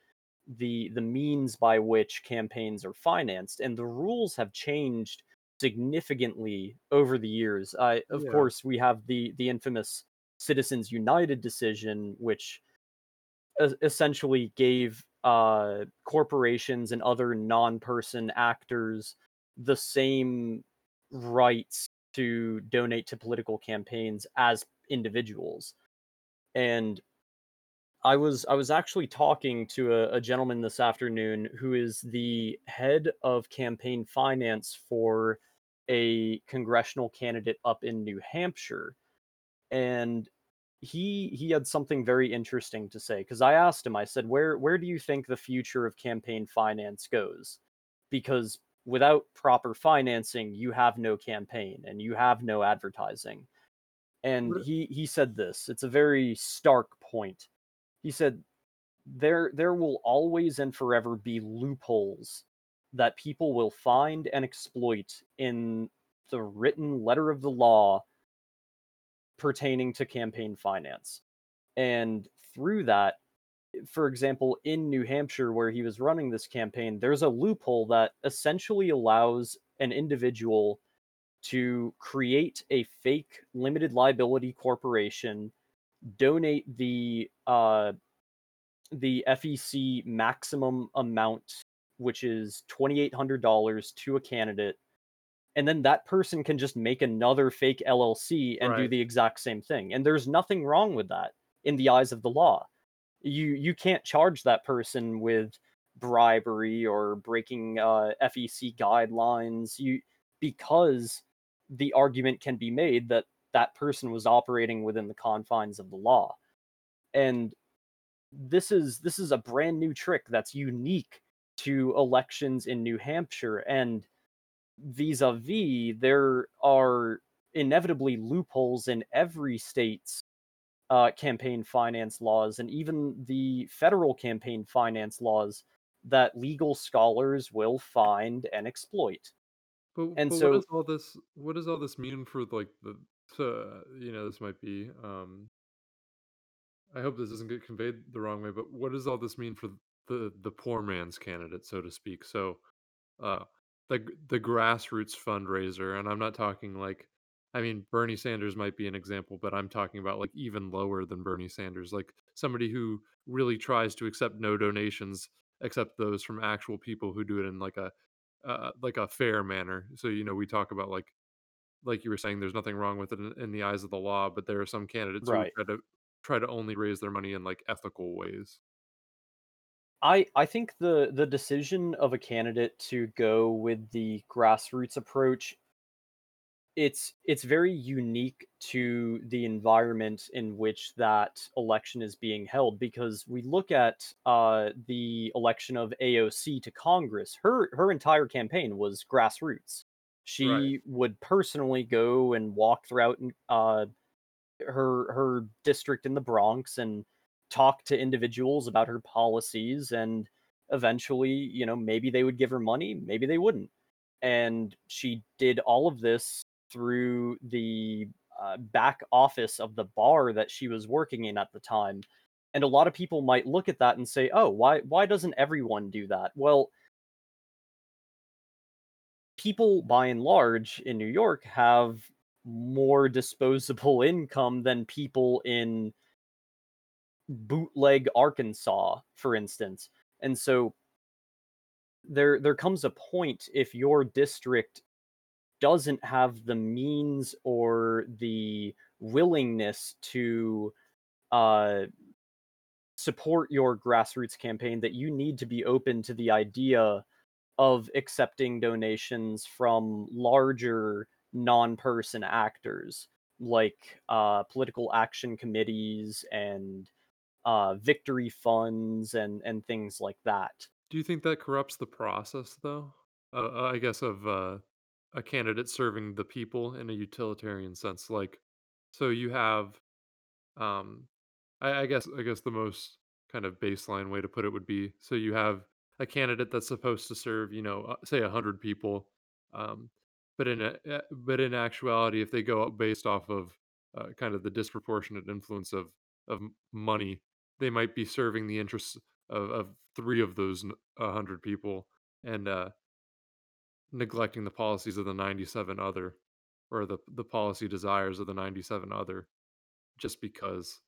Speaker 2: the the means by which campaigns are financed and the rules have changed significantly over the years uh, of
Speaker 1: Yeah.
Speaker 2: course we have the the infamous citizens united decision which essentially gave uh corporations and other non-person actors the same rights to donate to political campaigns as individuals and i was i was actually talking to a, a gentleman this afternoon who is the head of campaign finance for a congressional candidate up in new hampshire and he he had something very interesting to say because i asked him i said where where do you think the future of campaign finance goes? Because without proper financing you have no campaign and you have no advertising. And he he said this it's a very stark point he said there there will always and forever be loopholes that people will find and exploit in the written letter of the law pertaining to campaign finance. And through that for example in new hampshire where he was running this campaign there's a loophole that essentially allows an individual to create a fake limited liability corporation donate the uh the FEC maximum amount which is $2800 to a candidate and then that person can just make another fake LLC and do the exact same thing and there's nothing wrong with that in the eyes of the law. You you can't charge that person with bribery or breaking uh, FEC guidelines. You because the argument can be made that that person was operating within the confines of the law and this is this is a brand new trick that's unique to elections in New Hampshire and vis-a-vis there are inevitably loopholes in every state's uh, campaign finance laws and even the federal campaign finance laws that legal scholars will find and exploit.
Speaker 1: But
Speaker 2: And
Speaker 1: but what
Speaker 2: so
Speaker 1: does all this what does all this mean for like the so you know this might be um I hope this doesn't get conveyed the wrong way, but what does all this mean for the the poor man's candidate, so to speak? So uh the the grassroots fundraiser, and I'm not talking like I mean Bernie Sanders might be an example, but I'm talking about like even lower than Bernie Sanders, like somebody who really tries to accept no donations except those from actual people who do it in like a uh, like a fair manner. So you know we talk about like like you were saying, there's nothing wrong with it in, in the eyes of the law, but there are some candidates who
Speaker 2: right.
Speaker 1: try to try to only raise their money in like ethical ways.
Speaker 2: I I think the the decision of a candidate to go with the grassroots approach it's it's very unique to the environment in which that election is being held because we look at uh, the election of AOC to Congress. Her her entire campaign was grassroots.
Speaker 1: Right.
Speaker 2: She would personally go and walk throughout uh, her her district in the Bronx and talk to individuals about her policies and eventually, you know, maybe they would give her money, maybe they wouldn't and she did all of this through the uh, back office of the bar that she was working in at the time. And a lot of people might look at that and say, "Oh, why why doesn't everyone do that?" Well, people by and large in New York have more disposable income than people in bootleg Arkansas, for instance. And so there there comes a point if your district doesn't have the means or the willingness to uh, support your grassroots campaign that you need to be open to the idea of accepting donations from larger non-person actors like uh, political action committees and uh, victory funds and and things like that.
Speaker 1: Do you think that corrupts the process, though? Uh, I guess of uh, a candidate serving the people in a utilitarian sense. Like, so you have, um, I, I guess, I guess the most kind of baseline way to put it would be, so you have a candidate that's supposed to serve, you know, uh, say a hundred people, um, but in a, uh, but in actuality, if they go up based off of uh, kind of the disproportionate influence of of money, they might be serving the interests of, of three of those n- 100 people and uh, neglecting the policies of the 97 other or the the policy desires of the 97 other just because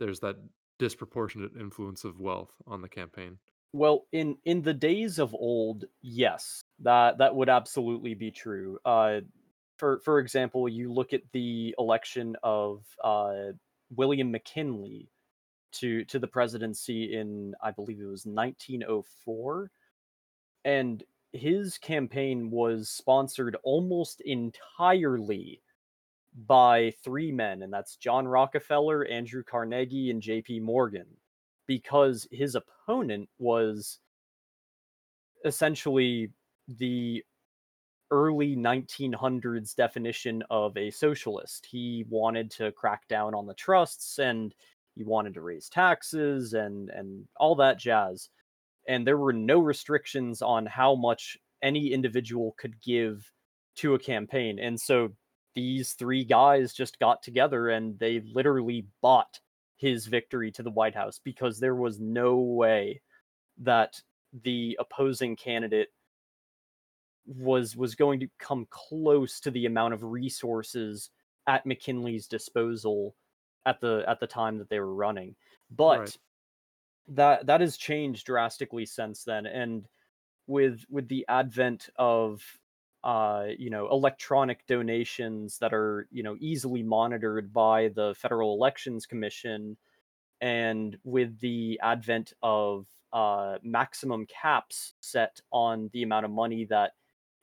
Speaker 1: there's that disproportionate influence of wealth on the campaign.
Speaker 2: Well, in in the days of old, yes, that that would absolutely be true. Uh, for for example, you look at the election of uh, William McKinley to to the presidency in I believe it was 1904, and his campaign was sponsored almost entirely by three men, and that's John Rockefeller, Andrew Carnegie, and J.P. Morgan, because his opponent was essentially the early 1900s definition of a socialist. He wanted to crack down on the trusts and he wanted to raise taxes and and all that jazz. And there were no restrictions on how much any individual could give to a campaign. And so these three guys just got together and they literally bought his victory to the White House because there was no way that the opposing candidate was was going to come close to the amount of resources at McKinley's disposal at the at the time that they were running. But
Speaker 1: Right.
Speaker 2: that that has changed drastically since then and with with the advent of uh you know electronic donations that are you know easily monitored by the Federal Elections Commission and with the advent of uh, maximum caps set on the amount of money that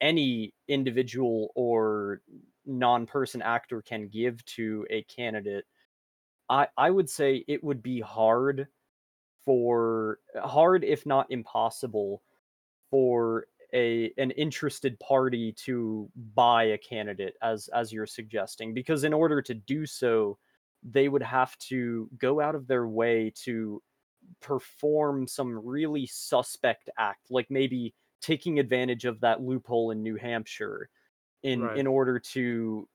Speaker 2: any individual or non-person actor can give to a candidate, I I would say it would be hard for hard if not impossible for a an interested party to buy a candidate as as you're suggesting because in order to do so they would have to go out of their way to perform some really suspect act like maybe taking advantage of that loophole in New Hampshire in
Speaker 1: Right.
Speaker 2: in order to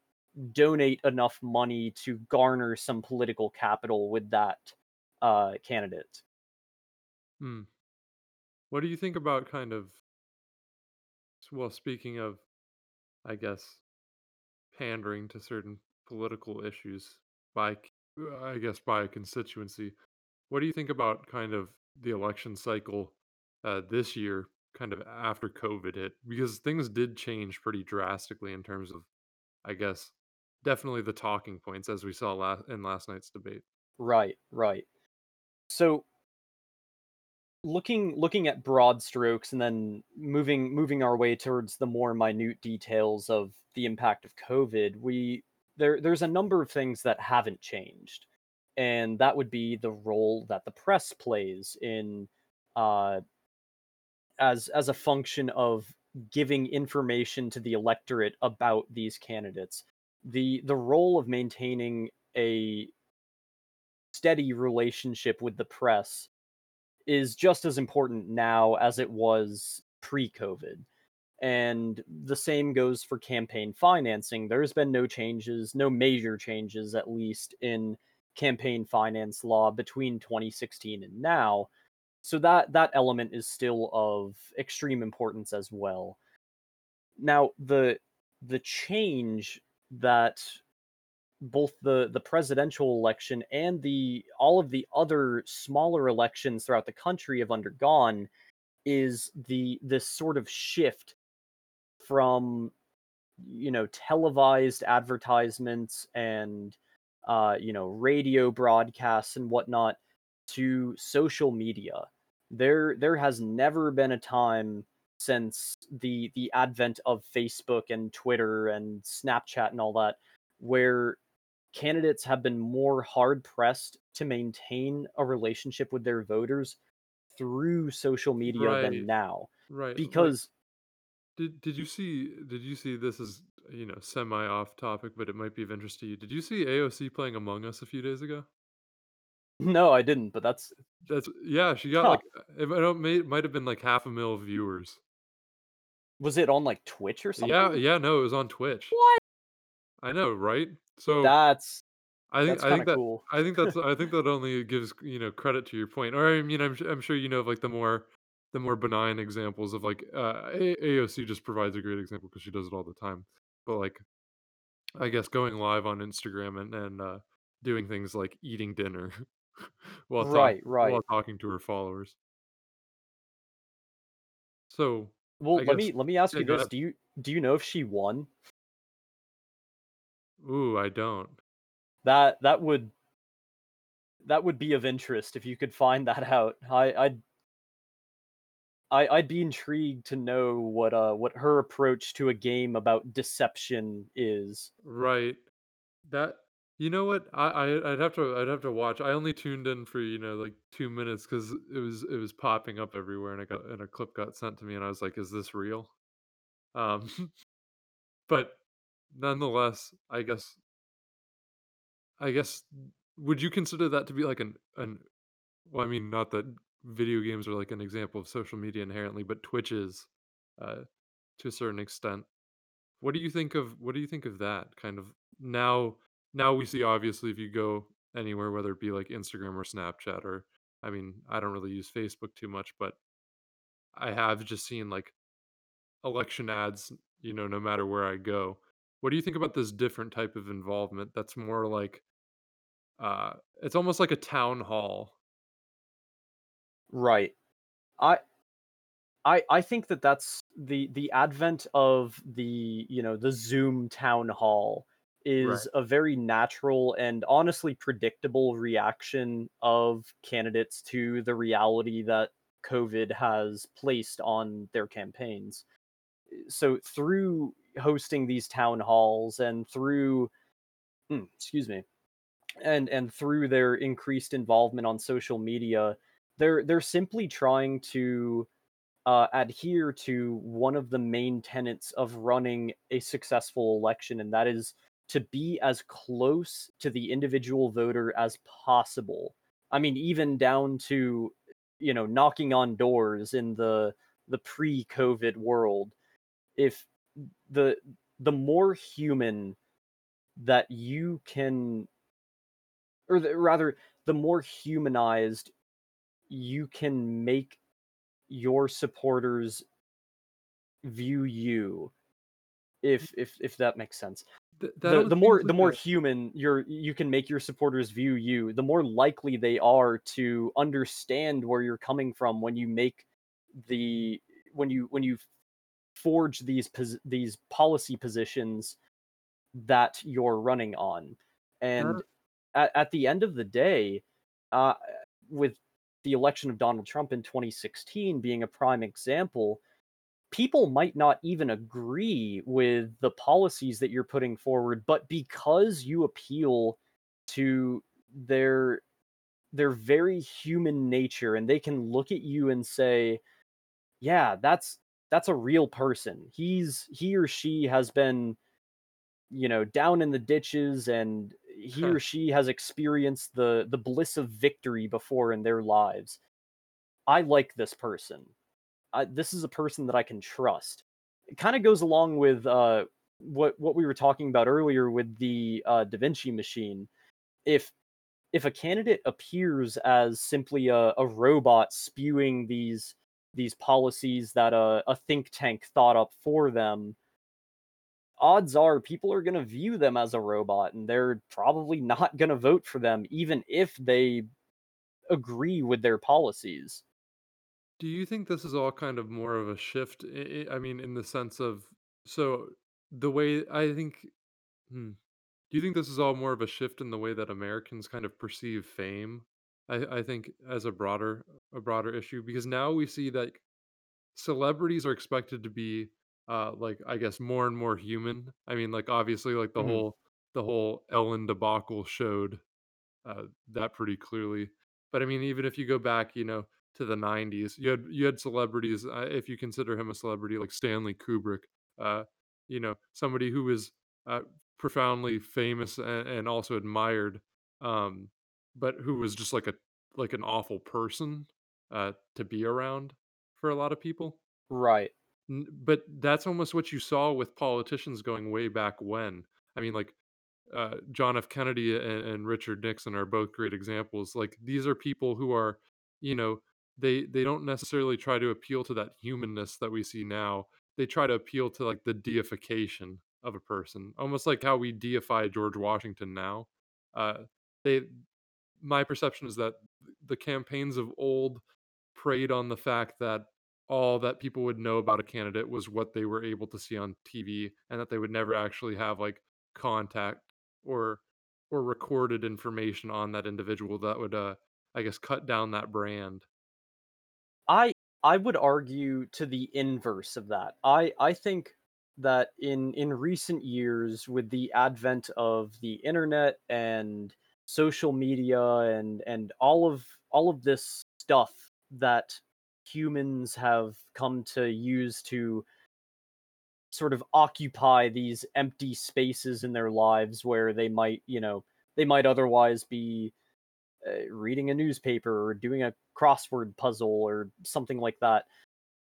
Speaker 2: donate enough money to garner some political capital with that uh candidate
Speaker 1: Hmm. What do you think about kind of well, speaking of, I guess, pandering to certain political issues by, I guess, by a constituency. What do you think about kind of the election cycle uh, this year, kind of after COVID hit? Because things did change pretty drastically in terms of, I guess, definitely the talking points as we saw last in last night's debate.
Speaker 2: right right so looking looking at broad strokes and then moving moving our way towards the more minute details of the impact of covid we there there's a number of things that haven't changed. And that would be the role that the press plays in uh as as a function of giving information to the electorate about these candidates. The the role of maintaining a steady relationship with the press is just as important now as it was pre-COVID. And the same goes for campaign financing. There's been no changes, no major changes, at least, in campaign finance law between 2016 and now. So that that element is still of extreme importance as well. Now the the change that both the the presidential election and the all of the other smaller elections throughout the country have undergone is the this sort of shift from you know televised advertisements and uh, you know radio broadcasts and whatnot to social media. There there has never been a time since the the advent of Facebook and Twitter and Snapchat and all that where candidates have been more hard pressed to maintain a relationship with their voters through social media
Speaker 1: Right.
Speaker 2: than now
Speaker 1: Right. Like,
Speaker 2: because
Speaker 1: did did you see did you see this is you know semi off topic, but it might be of interest to you. Did you see AOC playing Among Us a few days ago?
Speaker 2: no I didn't but that's
Speaker 1: That's yeah, she got
Speaker 2: huh.
Speaker 1: like it might have may- might have been like half a mil viewers.
Speaker 2: was it on like Twitch or something?
Speaker 1: Yeah, yeah, no, it was on Twitch.
Speaker 2: What?
Speaker 1: I know, right? So
Speaker 2: That's
Speaker 1: I think
Speaker 2: that's
Speaker 1: I think that
Speaker 2: cool.
Speaker 1: I think that's I think that only gives you know credit to your point. Or I mean, I'm I'm sure you know of like the more the more benign examples of like uh, A- AOC just provides a great example because she does it all the time. But like I guess going live on Instagram and and uh, doing things like eating dinner while talk
Speaker 2: Right,
Speaker 1: while talking to her followers. So
Speaker 2: Well,
Speaker 1: I
Speaker 2: let
Speaker 1: guess
Speaker 2: me let me ask
Speaker 1: yeah,
Speaker 2: you this. Do you do you know if she won?
Speaker 1: Ooh, I don't.
Speaker 2: That that would that would be of interest if you could find that out. I I'd I, I'd be intrigued to know what uh what her approach to a game about deception is.
Speaker 1: Right. That you know what? I, I I'd have to I'd have to watch. I only tuned in for, you know, like 2 minutes because it was it was popping up everywhere and I got and a clip got sent to me and I was like, "Is this real?" Um, but nonetheless, I guess I guess would you consider that to be like an an well, I mean, not that video games are like an example of social media inherently, but Twitch is uh, to a certain extent. What do you think of what do you think of that kind of now now we see obviously if you go anywhere, whether it be like Instagram or Snapchat or I mean, I don't really use Facebook too much, but I have just seen like election ads, you know, no matter where I go. What do you think about this different type of involvement that's more like uh it's almost like a town hall.
Speaker 2: Right. I I I think that that's the the advent of the, you know, the Zoom town hall
Speaker 1: Right.
Speaker 2: is a very natural and honestly predictable reaction of candidates to the reality that COVID has placed on their campaigns. So through hosting these town halls and through mm, excuse me, and and through their increased involvement on social media, they're they're simply trying to uh, adhere to one of the main tenets of running a successful election, and that is to be as close to the individual voter as possible. I mean, even down to you know knocking on doors in the the pre-COVID world. If the the more human that you can, or the, rather, the more humanized you can make your supporters view you if if if that makes sense.
Speaker 1: Th- that
Speaker 2: the the more the more human you're you can make your supporters view you the more likely they are to understand where you're coming from when you make the when you when you forge these pos- these policy positions that you're running on. And
Speaker 1: that
Speaker 2: at, at the end of the day uh with the election of Donald Trump in 2016 being a prime example people might not even agree with the policies that you're putting forward but because you appeal to their their very human nature and they can look at you and say yeah that's that's a real person he's he or she has been you know down in the ditches and he or she has experienced the the bliss of victory before in their lives i like this person I, this is a person that I can trust. it kind of goes along with uh, what what we were talking about earlier with the uh, Da Vinci machine. If if a candidate appears as simply a, a robot spewing these these policies that a, a think tank thought up for them, odds are people are going to view them as a robot and they're probably not going to vote for them, even if they agree with their policies.
Speaker 1: Do you think this is all kind of more of a shift? I mean, in the sense of so the way I think hmm, do you think this is all more of a shift in the way that Americans kind of perceive fame? I I think as a broader a broader issue because now we see that celebrities are expected to be uh like I guess more and more human. I mean, like obviously like the
Speaker 2: Mhm.
Speaker 1: whole the whole Ellen debacle showed uh, that pretty clearly. But I mean, even if you go back, you know, to the '90s, you had you had celebrities. Uh, if you consider him a celebrity, like Stanley Kubrick, uh, you know, somebody who was uh, profoundly famous and, and also admired, um, but who was just like a like an awful person uh, to be around for a lot of people.
Speaker 2: Right.
Speaker 1: But that's almost what you saw with politicians going way back when. I mean, like uh, John F. Kennedy and, and Richard Nixon are both great examples. Like these are people who are, you know, they they don't necessarily try to appeal to that humanness that we see now. They try to appeal to like the deification of a person, almost like how we deify George Washington now. Uh, they, my perception is that the campaigns of old preyed on the fact that all that people would know about a candidate was what they were able to see on TV and that they would never actually have like contact or or recorded information on that individual that would uh I guess cut down that brand.
Speaker 2: I I would argue to the inverse of that. I I think that in in recent years with the advent of the internet and social media and and all of all of this stuff that humans have come to use to sort of occupy these empty spaces in their lives where they might, you know, they might otherwise be uh, reading a newspaper or doing a crossword puzzle or something like that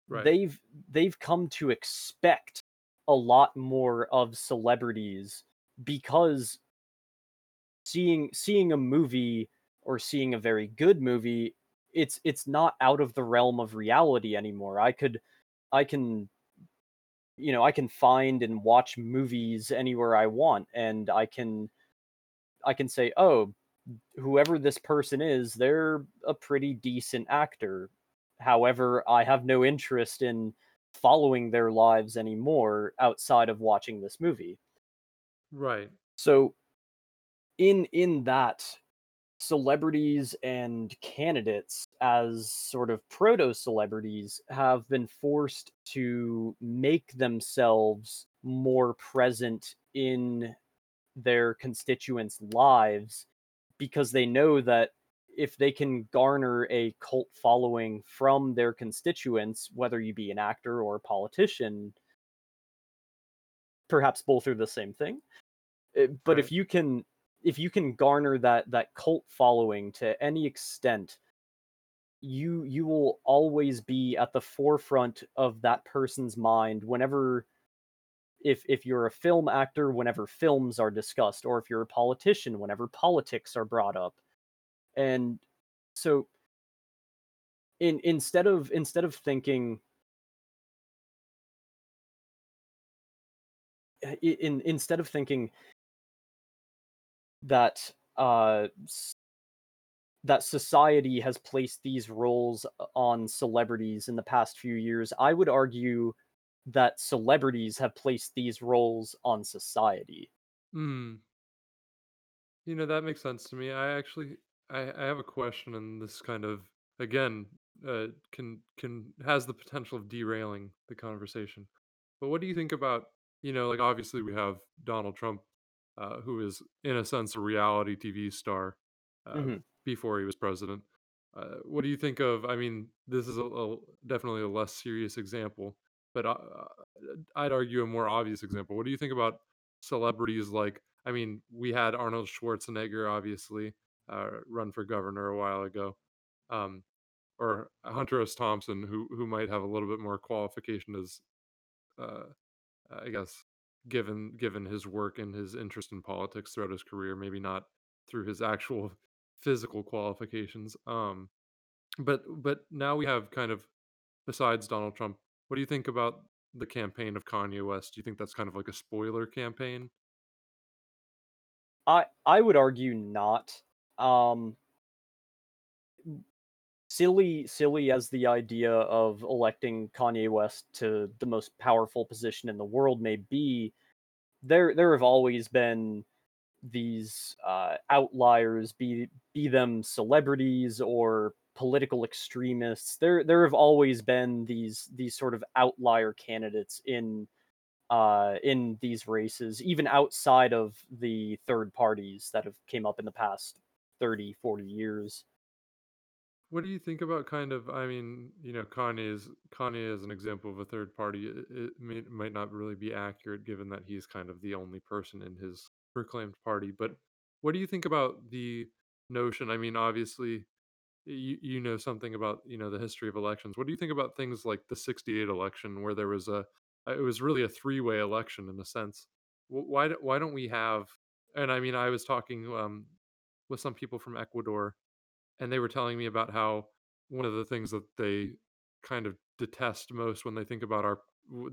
Speaker 1: Right.
Speaker 2: they've they've come to expect a lot more of celebrities because seeing seeing a movie or seeing a very good movie it's it's not out of the realm of reality anymore i could i can you know i can find and watch movies anywhere i want and i can i can say oh whoever this person is, they're a pretty decent actor. However, I have no interest in following their lives anymore outside of watching this movie.
Speaker 1: Right.
Speaker 2: So in in that celebrities and candidates as sort of proto celebrities have been forced to make themselves more present in their constituents' lives because they know that if they can garner a cult following from their constituents, whether you be an actor or a politician, perhaps both are the same thing. uh, But
Speaker 1: Right.
Speaker 2: if you can if you can garner that that cult following to any extent, you you will always be at the forefront of that person's mind whenever if if you're a film actor whenever films are discussed or if you're a politician whenever politics are brought up. And so in instead of instead of thinking in instead of thinking that uh that society has placed these roles uh, on celebrities in the past few years i would argue that celebrities have placed these roles on society
Speaker 1: Mm. You know, that makes sense to me. I actually I, I have a question and this kind of again uh can can has the potential of derailing the conversation. But what do you think about, you know, like obviously we have Donald Trump uh who is in a sense a reality TV star uh
Speaker 2: Mhm.
Speaker 1: before he was president. Uh, what do you think of I mean, this is a, a definitely a less serious example, but uh, I'd argue a more obvious example. What do you think about celebrities like I mean, we had Arnold Schwarzenegger obviously uh, run for governor a while ago, um, or Hunter S. Thompson, who who might have a little bit more qualification as uh, I guess given given his work and his interest in politics throughout his career, maybe not through his actual physical qualifications. Um, but but now we have kind of besides Donald Trump, what do you think about the campaign of Kanye West? Do you think that's kind of like a spoiler campaign?
Speaker 2: I I would argue not. Um, silly silly as the idea of electing Kanye West to the most powerful position in the world may be, there there have always been these uh, outliers, be be them celebrities or political extremists. There there have always been these these sort of outlier candidates in uh, in these races, even outside of the third parties that have came up in the past 30, 40 years.
Speaker 1: What do you think about kind of I mean, you know, Kanye is Kanye is an example of a third party. It, may, might not really be accurate given that he's kind of the only person in his proclaimed party. But what do you think about the notion? I mean, obviously, you you know something about you know the history of elections. What do you think about things like the '68 election, where there was a uh, it was really a three way election in a sense? Why why don't we have? And I mean, I was talking um, with some people from Ecuador and they were telling me about how one of the things that they kind of detest most when they think about our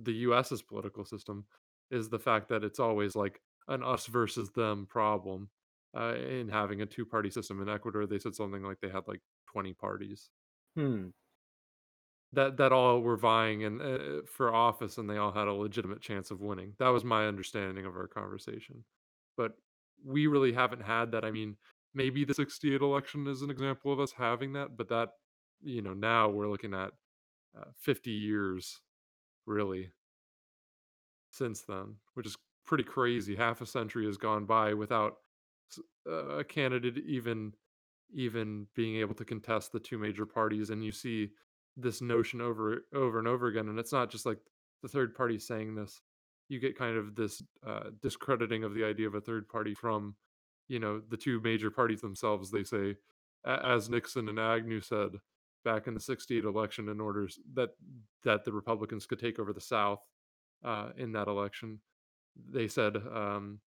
Speaker 1: the US's political system is the fact that it's always like an us versus them problem. Uh, in having a two party system in Ecuador, they said something like they had like 20 parties
Speaker 2: Hmm.
Speaker 1: that that all were vying and uh, for office, and they all had a legitimate chance of winning. That was my understanding of our conversation, but we really haven't had that. I mean, maybe the '68 election is an example of us having that, but that you know now we're looking at uh, 50 years really since then, which is pretty crazy. Half a century has gone by without uh, a candidate even even being able to contest the two major parties and you see this notion over over and over again and it's not just like the third party saying this you get kind of this uh, discrediting of the idea of a third party from you know the two major parties themselves they say as nixon and agnew said back in the 68 election in order that that the republicans could take over the south uh, in that election they said um,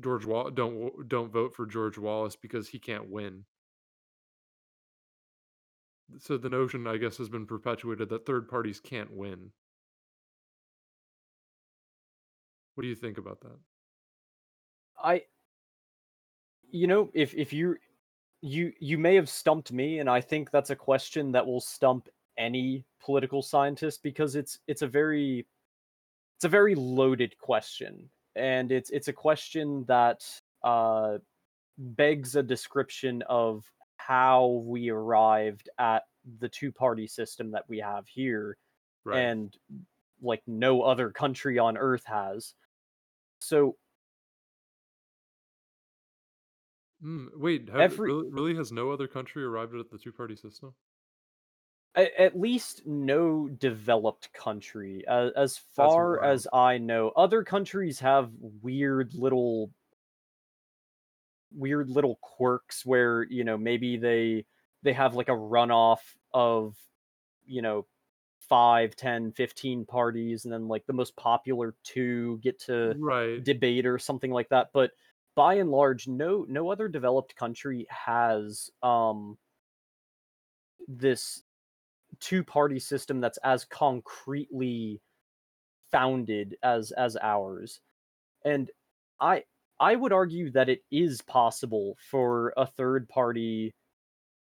Speaker 1: george Wall- don't don't vote for george wallace because he can't win So the notion, I guess, has been perpetuated that third parties can't win. What do you think about that?
Speaker 2: I you know if if you you you may have stumped me and I think that's a question that will stump any political scientist because it's it's a very it's a very loaded question and it's it's a question that uh begs a description of how we arrived at the two party system that we have here
Speaker 1: Right.
Speaker 2: and like no other country on earth has so
Speaker 1: Mm, wait, have
Speaker 2: every
Speaker 1: really, really has no other country arrived at the two-party system?
Speaker 2: a- at least no developed country as, as
Speaker 1: That's
Speaker 2: far
Speaker 1: wild.
Speaker 2: as i know other countries have weird little weird little quirks where you know maybe they they have like a runoff of you know five, ten, fifteen parties and then like the most popular two get to
Speaker 1: Right.
Speaker 2: debate or something like that but by and large no no other developed country has um this two party system that's as concretely founded as as ours and i i would argue that it is possible for a third party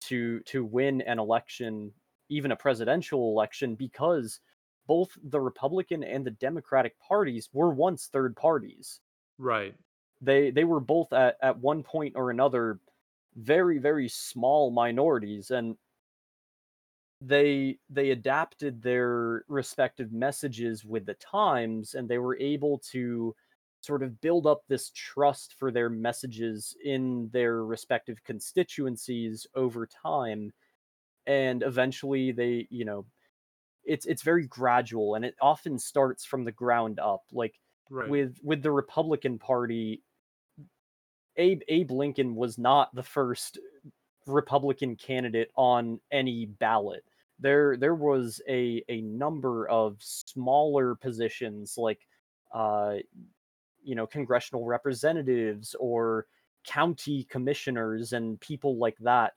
Speaker 2: to to win an election even a presidential election because both the republican and the democratic parties were once third parties
Speaker 1: Right.
Speaker 2: They they were both at at one point or another very very small minorities and they they adapted their respective messages with the times and they were able to sort of build up this trust for their messages in their respective constituencies over time. And eventually they you know it's it's very gradual and it often starts from the ground up. Like
Speaker 1: Right.
Speaker 2: with with the republican party abe abe lincoln was not the first republican candidate on any ballot there there was a a number of smaller positions like uh you know congressional representatives or county commissioners and people like that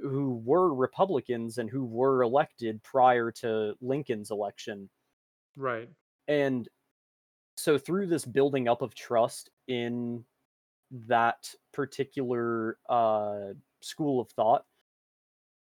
Speaker 2: who were Republicans and who were elected prior to Lincoln's election.
Speaker 1: Right.
Speaker 2: And so through this building up of trust in that particular uh, school of thought,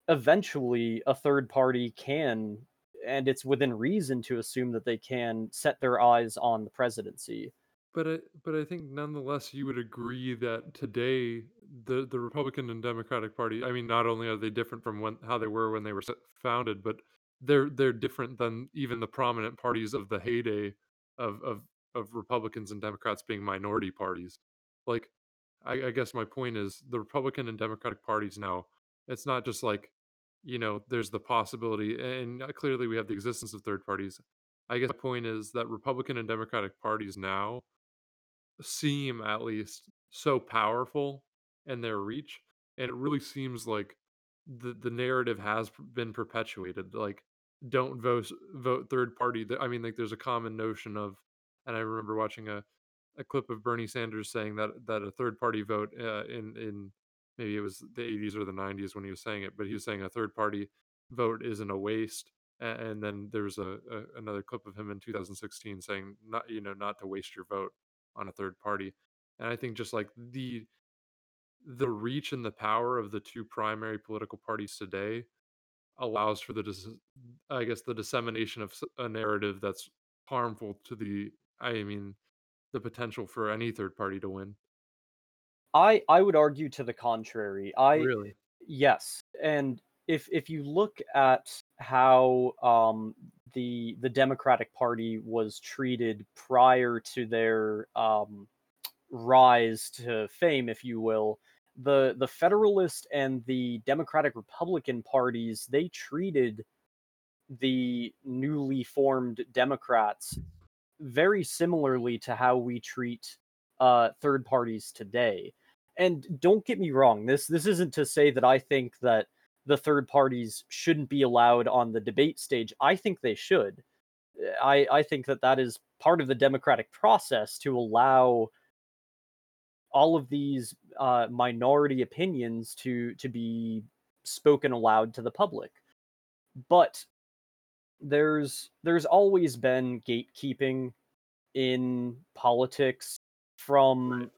Speaker 2: eventually a third party can, and it's within reason to assume that they can set their eyes on the presidency.
Speaker 1: But I but I think nonetheless you would agree that today the the Republican and Democratic Party, I mean, not only are they different from when how they were when they were founded, but they're they're different than even the prominent parties of the heyday of of of Republicans and Democrats being minority parties. Like, I I guess my point is the Republican and Democratic parties now, it's not just like, you know, there's the possibility and uh, clearly we have the existence of third parties. I guess my point is that Republican and Democratic parties now seem at least so powerful in their reach, and it really seems like the the narrative has been perpetuated. Like, don't vote vote third party. I mean, like, there's a common notion of, and I remember watching a a clip of Bernie Sanders saying that that a third party vote uh, in in maybe it was the 80s or the 90s when he was saying it, but he was saying a third party vote isn't a waste. And then there was a, a another clip of him in 2016 saying not you know not to waste your vote on a third party. And I think just like the the reach and the power of the two primary political parties today allows for the I guess the dissemination of a narrative that's harmful to the I mean the potential for any third party to win.
Speaker 2: I I would argue to the contrary. I
Speaker 1: Really?
Speaker 2: yes, and if if you look at how um, the the Democratic Party was treated prior to their um, rise to fame, if you will, the the Federalist and the Democratic Republican parties they treated the newly formed Democrats very similarly to how we treat uh, third parties today. And don't get me wrong, this this isn't to say that I think that the third parties shouldn't be allowed on the debate stage. I think they should. I I think that that is part of the democratic process to allow all of these uh, minority opinions to to be spoken aloud to the public. But there's there's always been gatekeeping in politics
Speaker 1: Right.
Speaker 2: from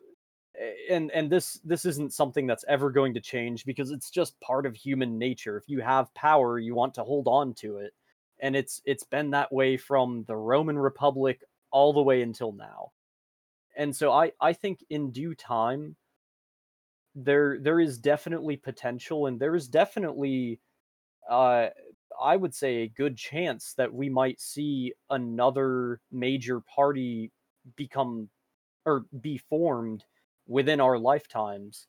Speaker 2: and and this this isn't something that's ever going to change because it's just part of human nature. If you have power you want to hold on to it. And it's it's been that way from the roman republic all the way until now. And so i i think in due time there there is definitely potential and there is definitely uh I would say a good chance that we might see another major party become or be formed within our lifetimes.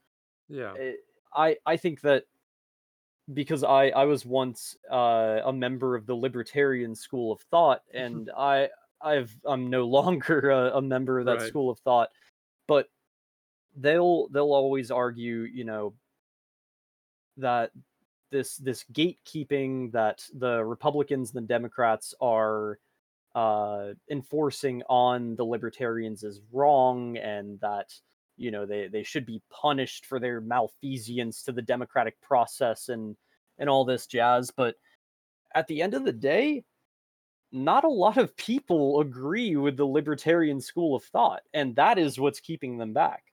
Speaker 1: Yeah.
Speaker 2: Eh, I I think that because I I was once uh, a member of the libertarian school of thought, and I I've I'm no longer a, a member of that
Speaker 1: Right.
Speaker 2: school of thought, but they'll they'll always argue, you know, that this this gatekeeping that the Republicans and the Democrats are uh, enforcing on the libertarians is wrong, and that you know they they should be punished for their malfeasance to the democratic process and and all this jazz. But at the end of the day, not a lot of people agree with the libertarian school of thought, and that is what's keeping them back.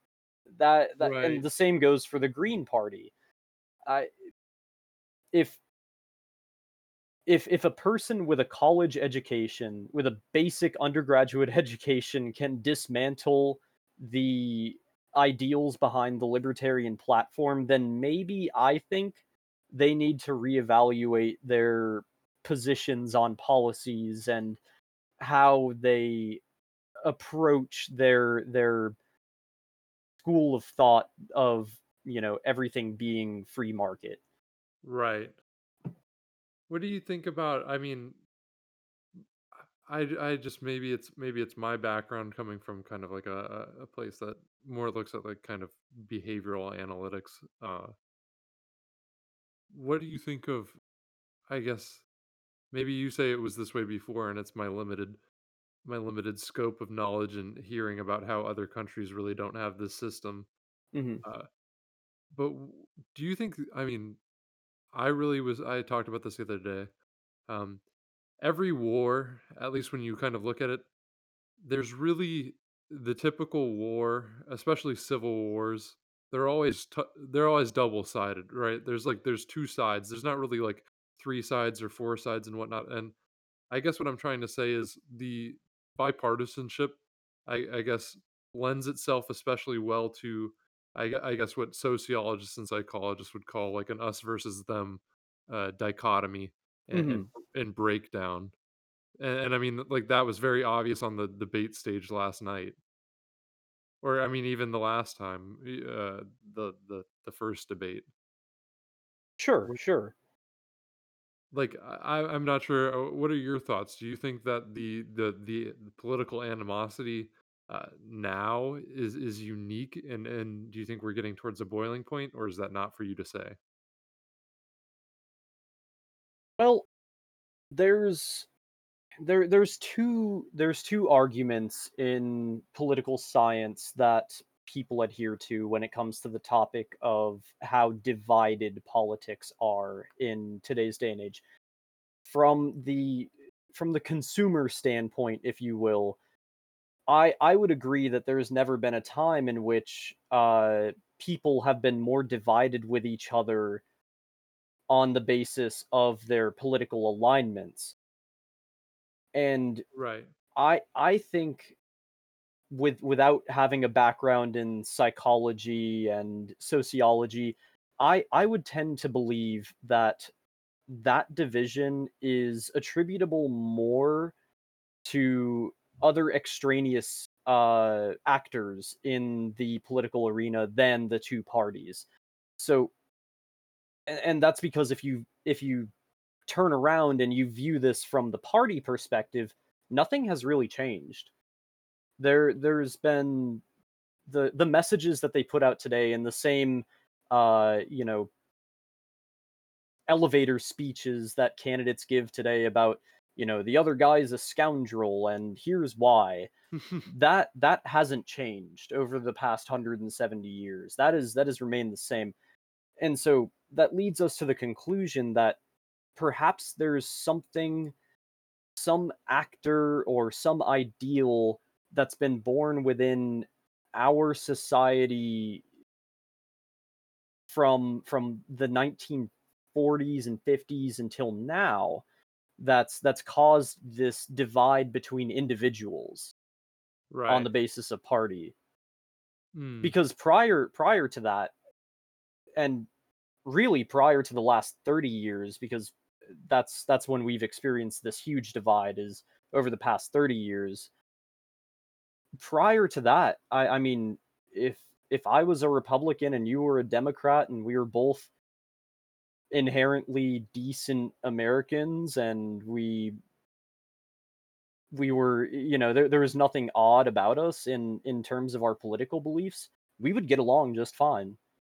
Speaker 2: That that and the same goes for the Green Party. I if if if a person with a college education, with a basic undergraduate education can dismantle the ideals behind the libertarian platform, then maybe I think they need to reevaluate their positions on policies and how they approach their their school of thought of, you know, everything being free market.
Speaker 1: Right. What do you think about I mean I I just maybe it's maybe it's my background coming from kind of like a a place that more looks at like kind of behavioral analytics. Uh what do you think of I guess maybe you say it was this way before, and it's my limited my limited scope of knowledge and hearing about how other countries really don't have this system.
Speaker 2: hmm
Speaker 1: Uh, but do you think? I mean, I really was. I talked about this the other day. Um, every war, at least when you kind of look at it, there's really the typical war, especially civil wars. They're always t- they're always double sided, right? There's like there's two sides. There's not really like three sides or four sides and whatnot. And I guess what I'm trying to say is the bipartisanship, I, I guess, lends itself especially well to, I, I guess, what sociologists and psychologists would call like an us versus them uh, dichotomy and, and
Speaker 2: hmm
Speaker 1: and breakdown. And, and I mean, like that was very obvious on the debate stage last night, or I mean, even the last time, uh, the the the first debate.
Speaker 2: Sure, sure.
Speaker 1: Like, I I'm not sure, uh, what are your thoughts? Do you think that the the the political animosity, uh, now is is unique, and and do you think we're getting towards a boiling point, or is that not for you to say?
Speaker 2: Well, there's there there's two there's two arguments in political science that people adhere to when it comes to the topic of how divided politics are in today's day and age. From the from the consumer standpoint, if you will, I I would agree that there's never been a time in which uh people have been more divided with each other on the basis of their political alignments. And
Speaker 1: Right.
Speaker 2: I I think with without having a background in psychology and sociology, I I would tend to believe that that division is attributable more to other extraneous uh actors in the political arena than the two parties. So and, and that's because if you if you turn around and you view this from the party perspective, nothing has really changed there there's been the the messages that they put out today and the same uh you know elevator speeches that candidates give today about you know the other guy is a scoundrel and here's why. That that hasn't changed over the past 170 years. That is that has remained the same. And so that leads us to the conclusion that perhaps there's something some actor or some ideal that's been born within our society from from the 1940s and 50s until now that's that's caused this divide between individuals on the basis of party.
Speaker 1: Mm,
Speaker 2: because prior prior to that and really prior to the last 30 years because that's that's when we've experienced this huge divide is over the past 30 years. Prior to that, I I mean, if if I was a Republican and you were a Democrat and we were both inherently decent Americans and we we were you know there there was nothing odd about us in in terms of our political beliefs, we would get along just fine.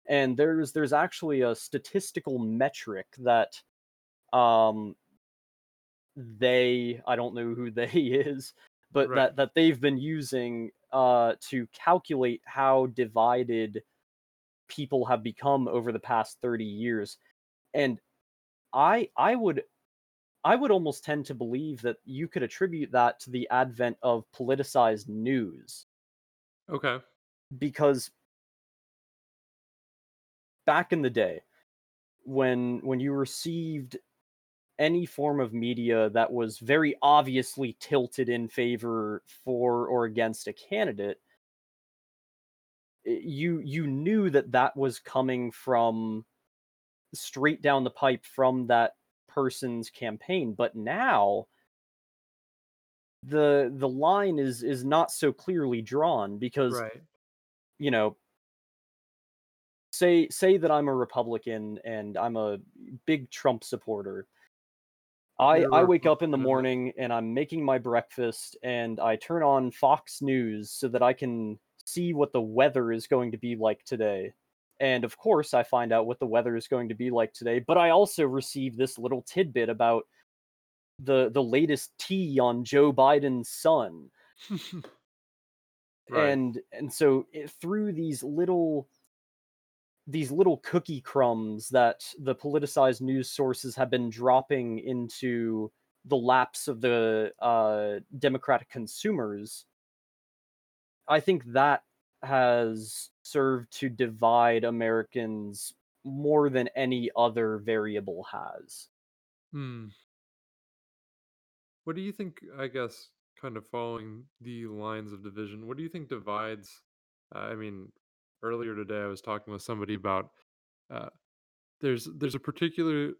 Speaker 2: And there's there's actually a statistical metric that um they I don't know who they is, but
Speaker 1: right.
Speaker 2: that that they've been using uh to calculate how divided people have become over the past 30 years. And I I would I would almost tend to believe that you could attribute that to the advent of politicized news
Speaker 1: Okay.
Speaker 2: because back in the day when when you received any form of media that was very obviously tilted in favor for or against a candidate you you knew that that was coming from straight down the pipe from that person's campaign but now the the line is is not so clearly drawn because
Speaker 1: Right.
Speaker 2: you know say say that I'm a republican and I'm a big trump supporter I I wake up in the
Speaker 1: Republican, isn't it?
Speaker 2: morning and I'm making my breakfast and I turn on Fox News so that I can see what the weather is going to be like today. And of course, I find out what the weather is going to be like today, but I also receive this little tidbit about the the latest tea on Joe Biden's son.
Speaker 1: Right.
Speaker 2: And and so it, through these little these little cookie crumbs that the politicized news sources have been dropping into the laps of the uh, democratic consumers, I think that has served to divide Americans more than any other variable has.
Speaker 1: Hmm. What do you think, I guess, kind of following the lines of division, what do you think divides uh, I mean, earlier today I was talking with somebody about uh, there's there's a particular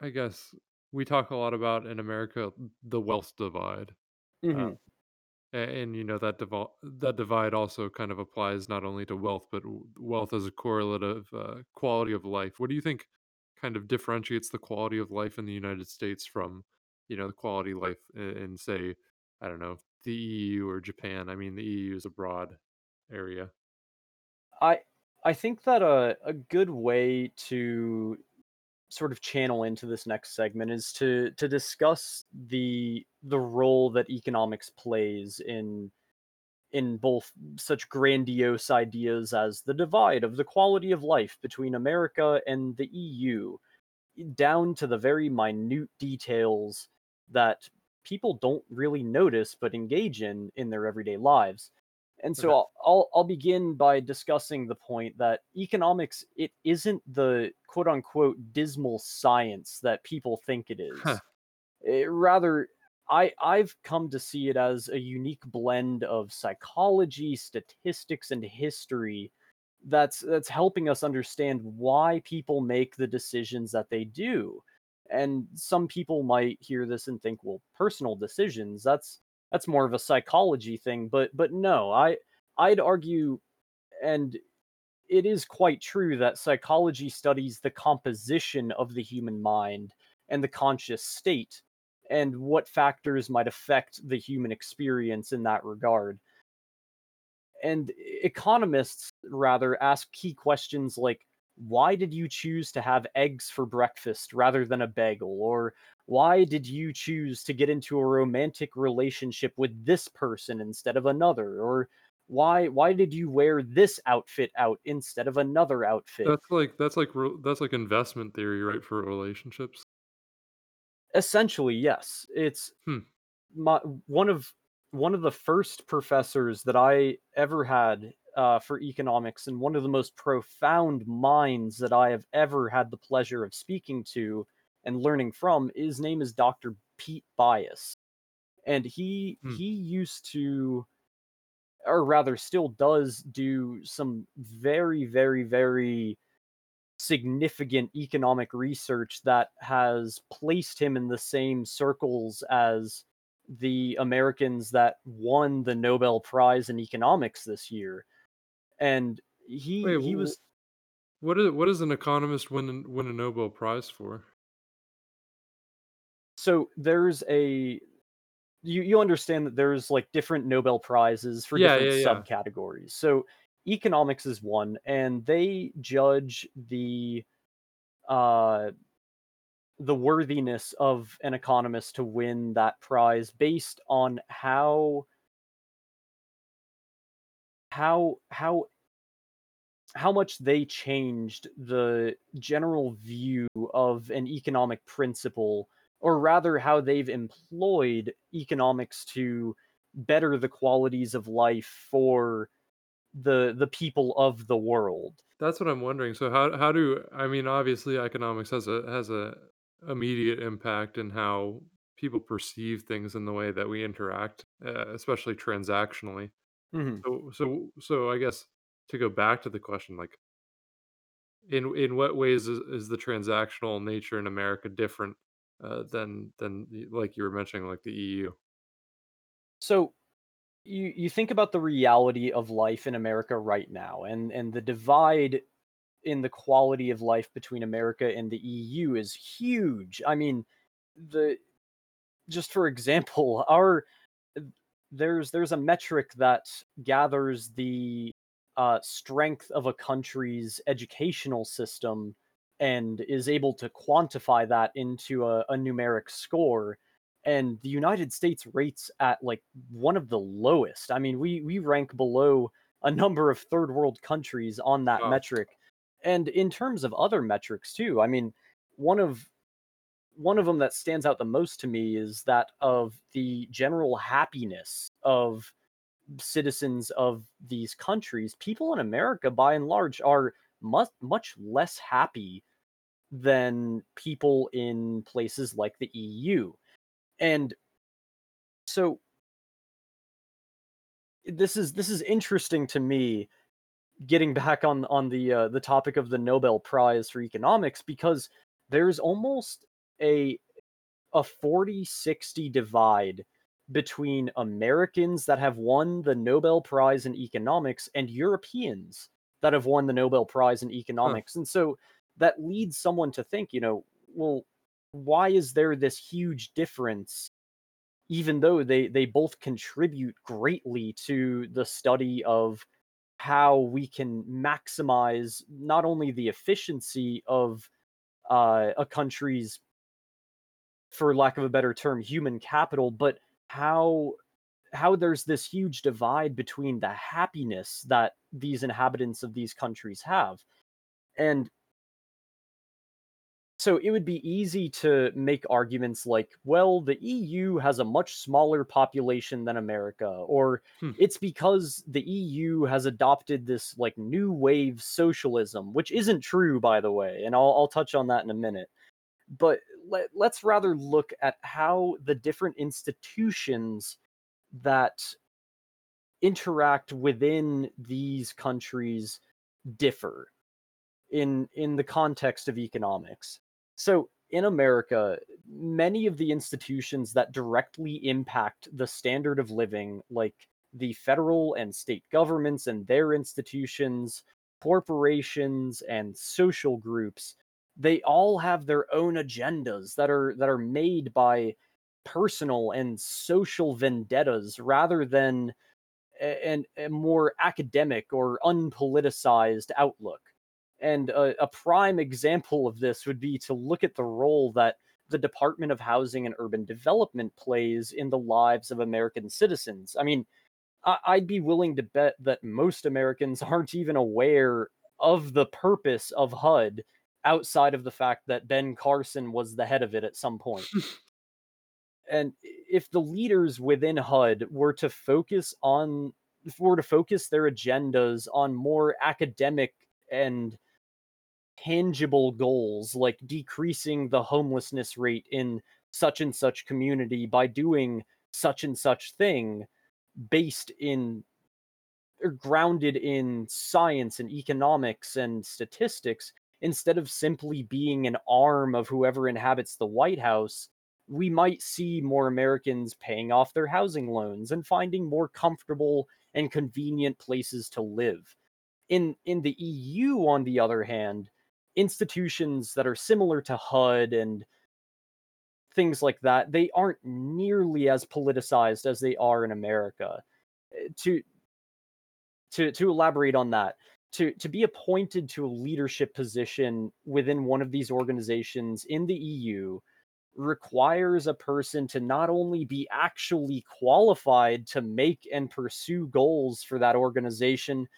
Speaker 1: I guess we talk a lot about in America the wealth divide. Uh,
Speaker 2: hmm
Speaker 1: a- and, you know that divide that divide also kind of applies not only to wealth but wealth as a correlative uh, quality of life. What do you think kind of differentiates the quality of life in the United States from you know the quality of life in, in say I don't know the EU or Japan? I mean the EU is a broad area.
Speaker 2: I I think that a a good way to sort of channel into this next segment is to to discuss the the role that economics plays in in both such grandiose ideas as the divide of the quality of life between America and the EU, down to the very minute details that people don't really notice but engage in in their everyday lives. And so
Speaker 1: Okay.
Speaker 2: I'll, I'll I'll begin by discussing the point that economics it isn't the quote unquote dismal science that people think it is. Huh. Eh, rather, I I've come to see it as a unique blend of psychology, statistics, and history that's that's helping us understand why people make the decisions that they do. And some people might hear this and think, well, personal decisions, that's that's more of a psychology thing, but but no, I I'd argue and it is quite true that psychology studies the composition of the human mind and the conscious state and what factors might affect the human experience in that regard. And economists, rather, ask key questions like why did you choose to have eggs for breakfast rather than a bagel? Or why did you choose to get into a romantic relationship with this person instead of another? Or why why did you wear this outfit out instead of another outfit?
Speaker 1: That's like that's like that's like investment theory, right, for relationships.
Speaker 2: Essentially, yes. It's
Speaker 1: Hmm.
Speaker 2: my one of one of the first professors that I ever had uh, for economics, and one of the most profound minds that I have ever had the pleasure of speaking to and learning from. His name is Dr. Pete Bias, and he
Speaker 1: Hmm.
Speaker 2: he used to, or rather, still does do some very, very, very significant economic research that has placed him in the same circles as the Americans that won the Nobel Prize in economics this year. And he
Speaker 1: Wait,
Speaker 2: he was
Speaker 1: what is what does an economist win win a Nobel Prize for?
Speaker 2: so there's a you you understand that there's like different Nobel prizes for
Speaker 1: Yeah,
Speaker 2: different
Speaker 1: yeah, yeah.
Speaker 2: subcategories. So economics is one and they judge the uh the worthiness of an economist to win that prize based on how how how how much they changed the general view of an economic principle or rather how they've employed economics to better the qualities of life for the the people of the world
Speaker 1: That's what I'm wondering. So how how do I mean obviously economics has a has a immediate impact in how people perceive things in the way that we interact, uh, especially transactionally.
Speaker 2: Mhm.
Speaker 1: So so so I guess to go back to the question like in in what ways is, is the transactional nature in America different uh, than than like you were mentioning like the EU?
Speaker 2: so you you think about the reality of life in America right now and and the divide in the quality of life between America and the EU is huge. I mean, the just for example, our there's there's a metric that gathers the uh, strength of a country's educational system and is able to quantify that into a, a numeric score and the united states rates at like one of the lowest i mean we we rank below a number of third world countries on that
Speaker 1: Oh.
Speaker 2: metric and in terms of other metrics too i mean one of one of them that stands out the most to me is that of the general happiness of citizens of these countries people in america by and large are much much less happy than people in places like the EU. And so this is this is interesting to me getting back on on the uh, the topic of the Nobel Prize for economics because there's almost a a 40-60 divide between Americans that have won the Nobel Prize in economics and Europeans that have won the Nobel Prize in economics. And so that leads someone to think, you know, well, why is there this huge difference even though they they both contribute greatly to the study of how we can maximize not only the efficiency of uh, a country's for lack of a better term human capital but how how there's this huge divide between the happiness that these inhabitants of these countries have. And so it would be easy to make arguments like well the EU has a much smaller population than America or
Speaker 1: Hmm.
Speaker 2: it's because the EU has adopted this like new wave socialism which isn't true by the way and I'll I'll touch on that in a minute but let, let's rather look at how the different institutions that interact within these countries differ in in the context of economics so in america many of the institutions that directly impact the standard of living like the federal and state governments and their institutions corporations and social groups they all have their own agendas that are that are made by personal and social vendettas rather than a, a more academic or unpoliticized outlook. And a, a prime example of this would be to look at the role that the Department of Housing and Urban Development plays in the lives of American citizens. I mean, I'd be willing to bet that most Americans aren't even aware of the purpose of HUD outside of the fact that Ben Carson was the head of it at some point. and if the leaders within HUD were to focus on were to focus their agendas on more academic and tangible goals like decreasing the homelessness rate in such and such community by doing such and such thing based in or grounded in science and economics and statistics instead of simply being an arm of whoever inhabits the White House, we might see more Americans paying off their housing loans and finding more comfortable and convenient places to live. In in the EU on the other hand, institutions that are similar to HUD and things like that, they aren't nearly as politicized as they are in America. Uh, To to to elaborate on that, to to be appointed to a leadership position within one of these organizations in the EU requires a person to not only be actually qualified to make and pursue goals for that organization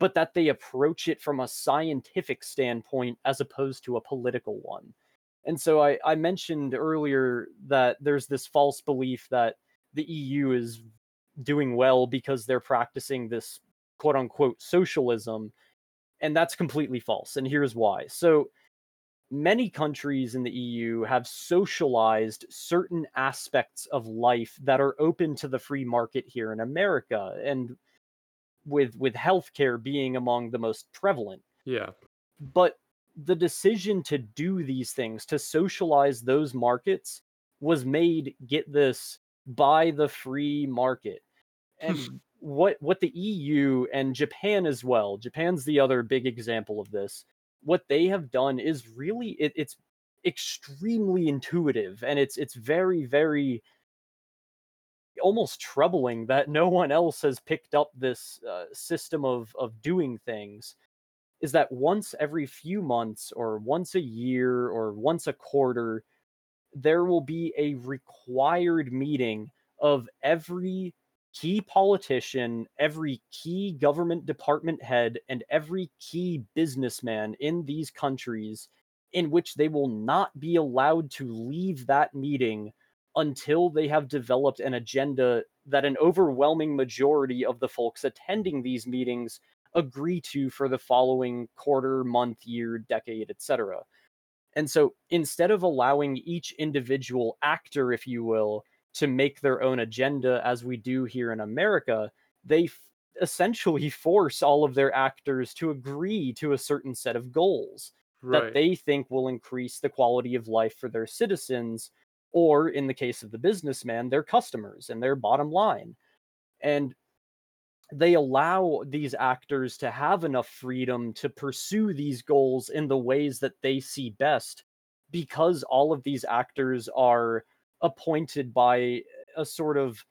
Speaker 2: but that they approach it from a scientific standpoint as opposed to a political one. And so I, I mentioned earlier that there's this false belief that the EU is doing well because they're practicing this quote unquote socialism. And that's completely false. And here's why. So many countries in the EU have socialized certain aspects of life that are open to the free market here in America. And with with healthcare being among the most prevalent
Speaker 1: Yeah.
Speaker 2: but the decision to do these things to socialize those markets was made get this by the free market and what what the EU and Japan as well Japan's the other big example of this what they have done is really it, it's extremely intuitive and it's it's very very almost troubling that no one else has picked up this uh, system of of doing things is that once every few months or once a year or once a quarter there will be a required meeting of every key politician, every key government department head, and every key businessman in these countries, in which they will not be allowed to leave that meeting until they have developed an agenda that an overwhelming majority of the folks attending these meetings agree to for the following quarter, month, year, decade, etc. And so instead of allowing each individual actor, if you will, to make their own agenda as we do here in America, they f- essentially force all of their actors to agree to a certain set of goals that they think will increase the quality of life for their citizens, or in the case of the businessman, their customers and their bottom line. And they allow these actors to have enough freedom to pursue these goals in the ways that they see best because all of these actors are appointed by a sort of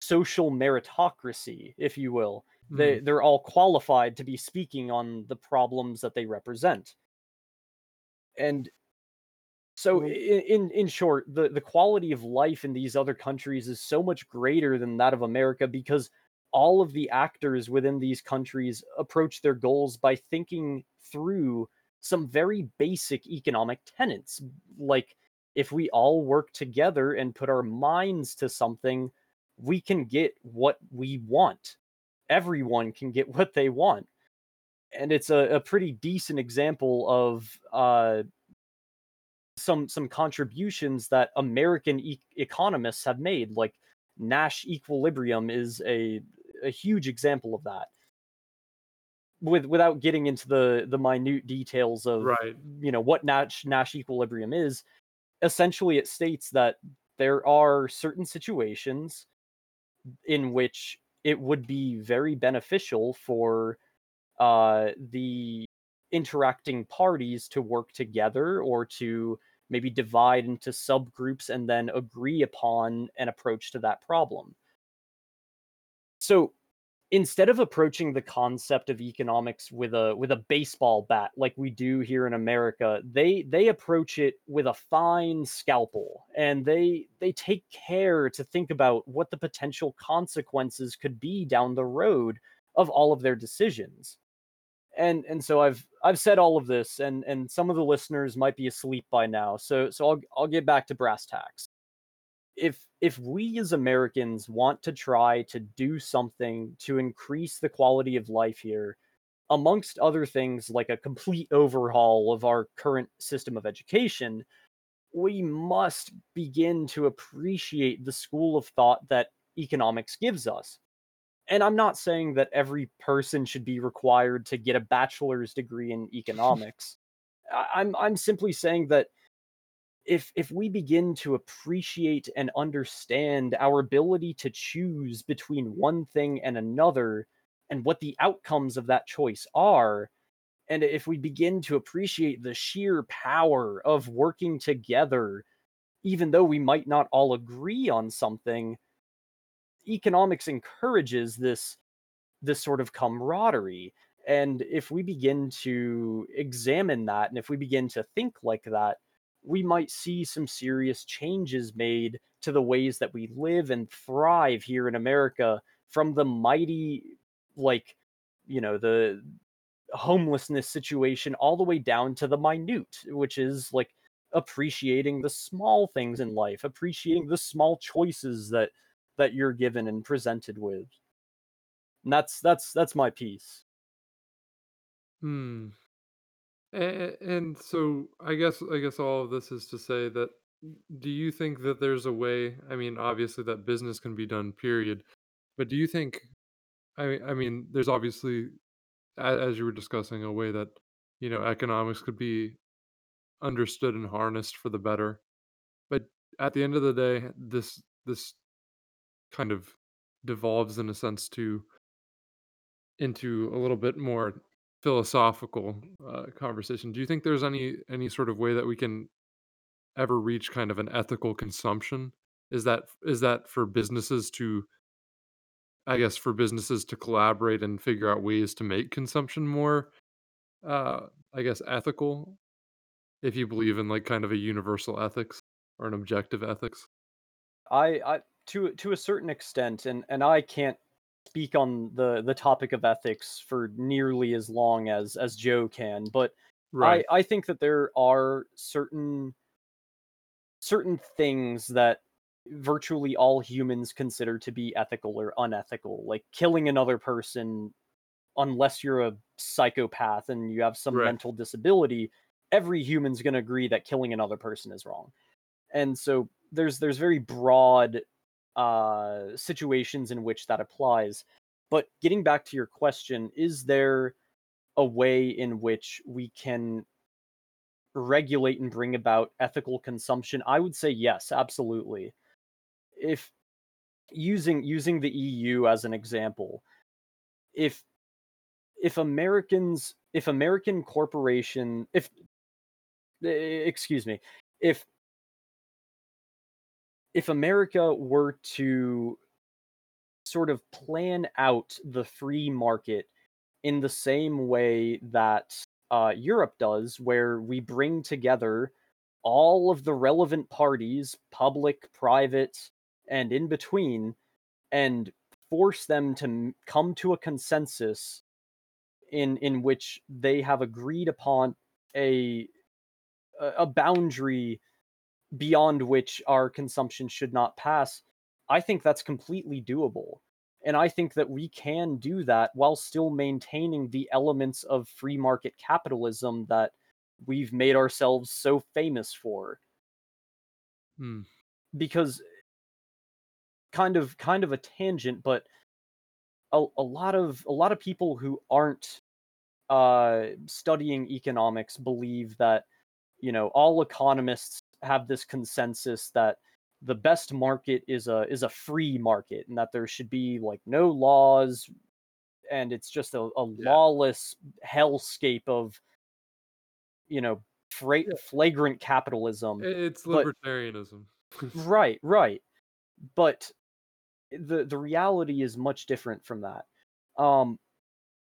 Speaker 2: social meritocracy if you will. They
Speaker 1: Mm,
Speaker 2: they're all qualified to be speaking on the problems that they represent. And so i- in in short the the quality of life in these other countries is so much greater than that of america because all of the actors within these countries approach their goals by thinking through some very basic economic tenets. Like if we all work together and put our minds to something we can get what we want. Everyone can get what they want. And it's a, a pretty decent example of uh, some some contributions that American e- economists have made. Like Nash equilibrium is a a huge example of that. With without getting into the the minute details of
Speaker 1: right.
Speaker 2: you know what Nash Nash equilibrium is, essentially it states that there are certain situations in which it would be very beneficial for uh, the interacting parties to work together or to maybe divide into subgroups and then agree upon an approach to that problem. So instead of approaching the concept of economics with a with a baseball bat like we do here in America, they they approach it with a fine scalpel and they they take care to think about what the potential consequences could be down the road of all of their decisions and and so I've I've said all of this, and and some of the listeners might be asleep by now. So so I'll I'll get back to brass tacks. If if we as Americans want to try to do something to increase the quality of life here, amongst other things like a complete overhaul of our current system of education, we must begin to appreciate the school of thought that economics gives us and I'm not saying that every person should be required to get a bachelor's degree in economics. I'm I'm simply saying that if if we begin to appreciate and understand our ability to choose between one thing and another and what the outcomes of that choice are and if we begin to appreciate the sheer power of working together even though we might not all agree on something economics encourages this this sort of camaraderie. And if we begin to examine that, and if we begin to think like that, we might see some serious changes made to the ways that we live and thrive here in America from the mighty, like, you know, the homelessness situation all the way down to the minute, which is like appreciating the small things in life, appreciating the small choices that that you're given and presented with. And that's that's that's my piece.
Speaker 1: Hmm. A- and so I guess I guess all of this is to say that do you think that there's a way, I mean, obviously that business can be done, period. But do you think I mean I mean, there's obviously as you were discussing a way that, you know, economics could be understood and harnessed for the better. But at the end of the day, this this kind of devolves in a sense to into a little bit more philosophical uh, conversation. Do you think there's any any sort of way that we can ever reach kind of an ethical consumption Is that is that for businesses to I guess for businesses to collaborate and figure out ways to make consumption more, uh, I guess, ethical, if you believe in, like, kind of a universal ethics or an objective ethics?
Speaker 2: I I to to a certain extent, and and I can't speak on the the topic of ethics for nearly as long as as Joe can, but I I think that there are certain certain things that virtually all humans consider to be ethical or unethical, like killing another person unless you're a psychopath and you have some
Speaker 1: Right.
Speaker 2: mental disability, every human's going to agree that killing another person is wrong. And so there's there's very broad uh situations in which that applies. But getting back to your question, is there a way in which we can regulate and bring about ethical consumption? I would say yes, absolutely. If using using the EU as an example, if if Americans if American corporation if excuse me, if if America were to sort of plan out the free market in the same way that uh, Europe does, where we bring together all of the relevant parties, public, private, and in between, and force them to come to a consensus in in which they have agreed upon a a boundary beyond which our consumption should not pass, I think that's completely doable. And I think that we can do that while still maintaining the elements of free market capitalism that we've made ourselves so famous for.
Speaker 1: Hmm.
Speaker 2: Because kind of kind of a tangent, but a, a lot of a lot of people who aren't uh studying economics believe that you know all economists have this consensus that the best market is a is a free market and that there should be like no laws and it's just a, a
Speaker 1: Yeah.
Speaker 2: lawless hellscape of you know fra-
Speaker 1: Yeah.
Speaker 2: flagrant capitalism
Speaker 1: it's
Speaker 2: but
Speaker 1: libertarianism.
Speaker 2: right right but the the reality is much different from that um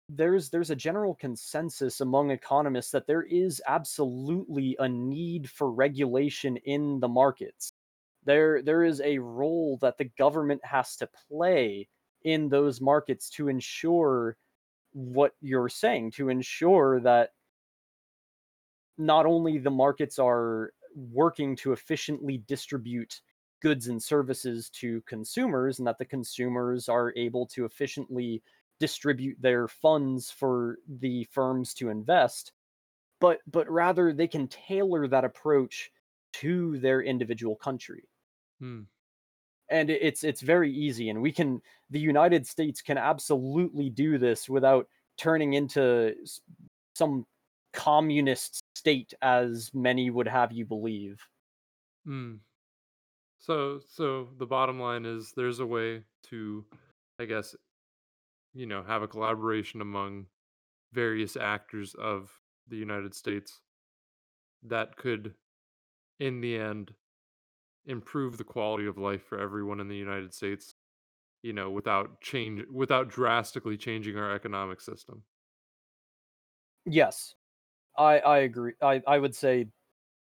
Speaker 2: there's there's a general consensus among economists that there is absolutely a need for regulation in the markets. There there is a role that the government has to play in those markets to ensure what you're saying, to ensure that not only the markets are working to efficiently distribute goods and services to consumers and that the consumers are able to efficiently distribute their funds for the firms to invest but but rather they can tailor that approach to their individual country
Speaker 1: Hmm.
Speaker 2: and it's it's very easy and we can the united states can absolutely do this without turning into some communist state as many would have you believe
Speaker 1: Hmm. So so the bottom line is there's a way to, I guess, you know, have a collaboration among various actors of the United States that could, in the end, improve the quality of life for everyone in the United States, you know, without change without drastically changing our economic system.
Speaker 2: yes i i agree i i would say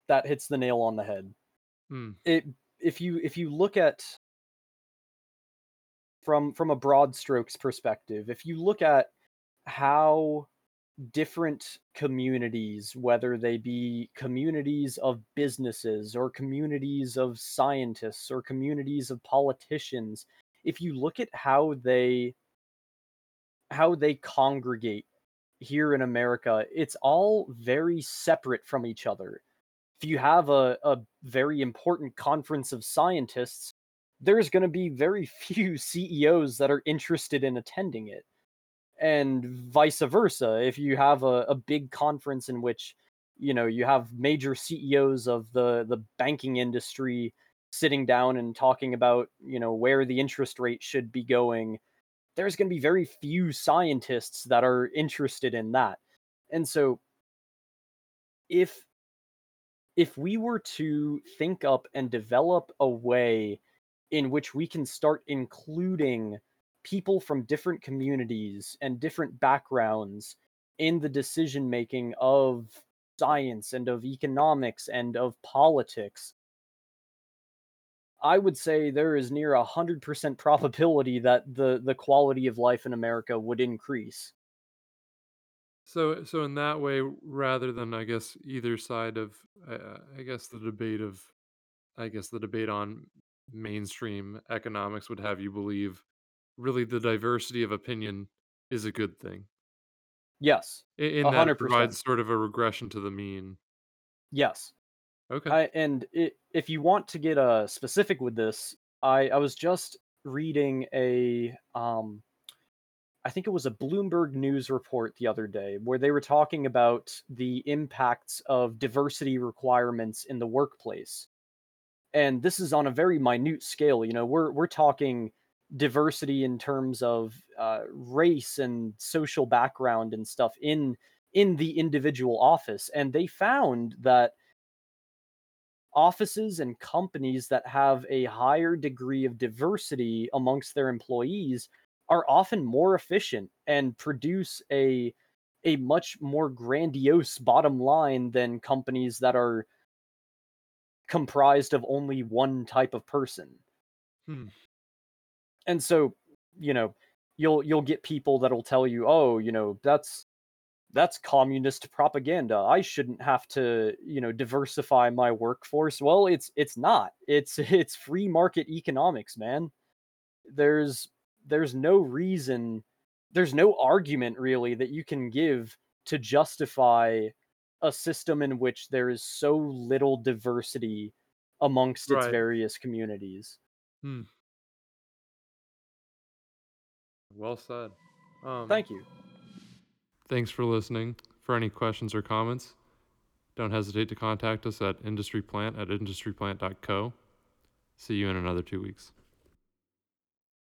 Speaker 2: that hits the nail on the head
Speaker 1: Hmm.
Speaker 2: it if you if you look at from from a broad strokes perspective if you look at how different communities whether they be communities of businesses or communities of scientists or communities of politicians if you look at how they how they congregate here in america it's all very separate from each other. If you have a, a very important conference of scientists, there's going to be very few CEOs that are interested in attending it. And vice versa. If you have a, a big conference in which, you know, you have major CEOs of the, the banking industry sitting down and talking about, you know, where the interest rate should be going, there's going to be very few scientists that are interested in that. And so if if we were to think up and develop a way in which we can start including people from different communities and different backgrounds in the decision making of science and of economics and of politics, I would say there is near a hundred percent probability that the the quality of life in America would increase.
Speaker 1: So so in that way, rather than I guess either side of uh, I guess the debate of I guess the debate on mainstream economics would have you believe really the diversity of opinion is a good thing.
Speaker 2: Yes,
Speaker 1: in that it provides sort of a regression to the mean.
Speaker 2: Yes.
Speaker 1: Okay.
Speaker 2: I and i if you want to get, uh, specific with this, I I was just reading a, um I think it was a Bloomberg News report the other day where they were talking about the impacts of diversity requirements in the workplace. And this is on a very minute scale, you know, we're we're talking diversity in terms of, uh, race and social background and stuff in in the individual office, and they found that offices and companies that have a higher degree of diversity amongst their employees are often more efficient and produce a a much more grandiose bottom line than companies that are comprised of only one type of person.
Speaker 1: Hmm.
Speaker 2: And so, you know, you'll you'll get people that'll tell you, "Oh, you know, that's that's communist propaganda. I shouldn't have to, you know, diversify my workforce." Well, it's it's not. It's it's free market economics, man. There's there's no reason, there's no argument really that you can give to justify a system in which there is so little diversity amongst its
Speaker 1: Right.
Speaker 2: various communities.
Speaker 1: Hmm. Well said. Um,
Speaker 2: Thank you.
Speaker 1: thanks for listening. For any questions or comments, don't hesitate to contact us at industryplant at industryplant.co. See you in another two weeks.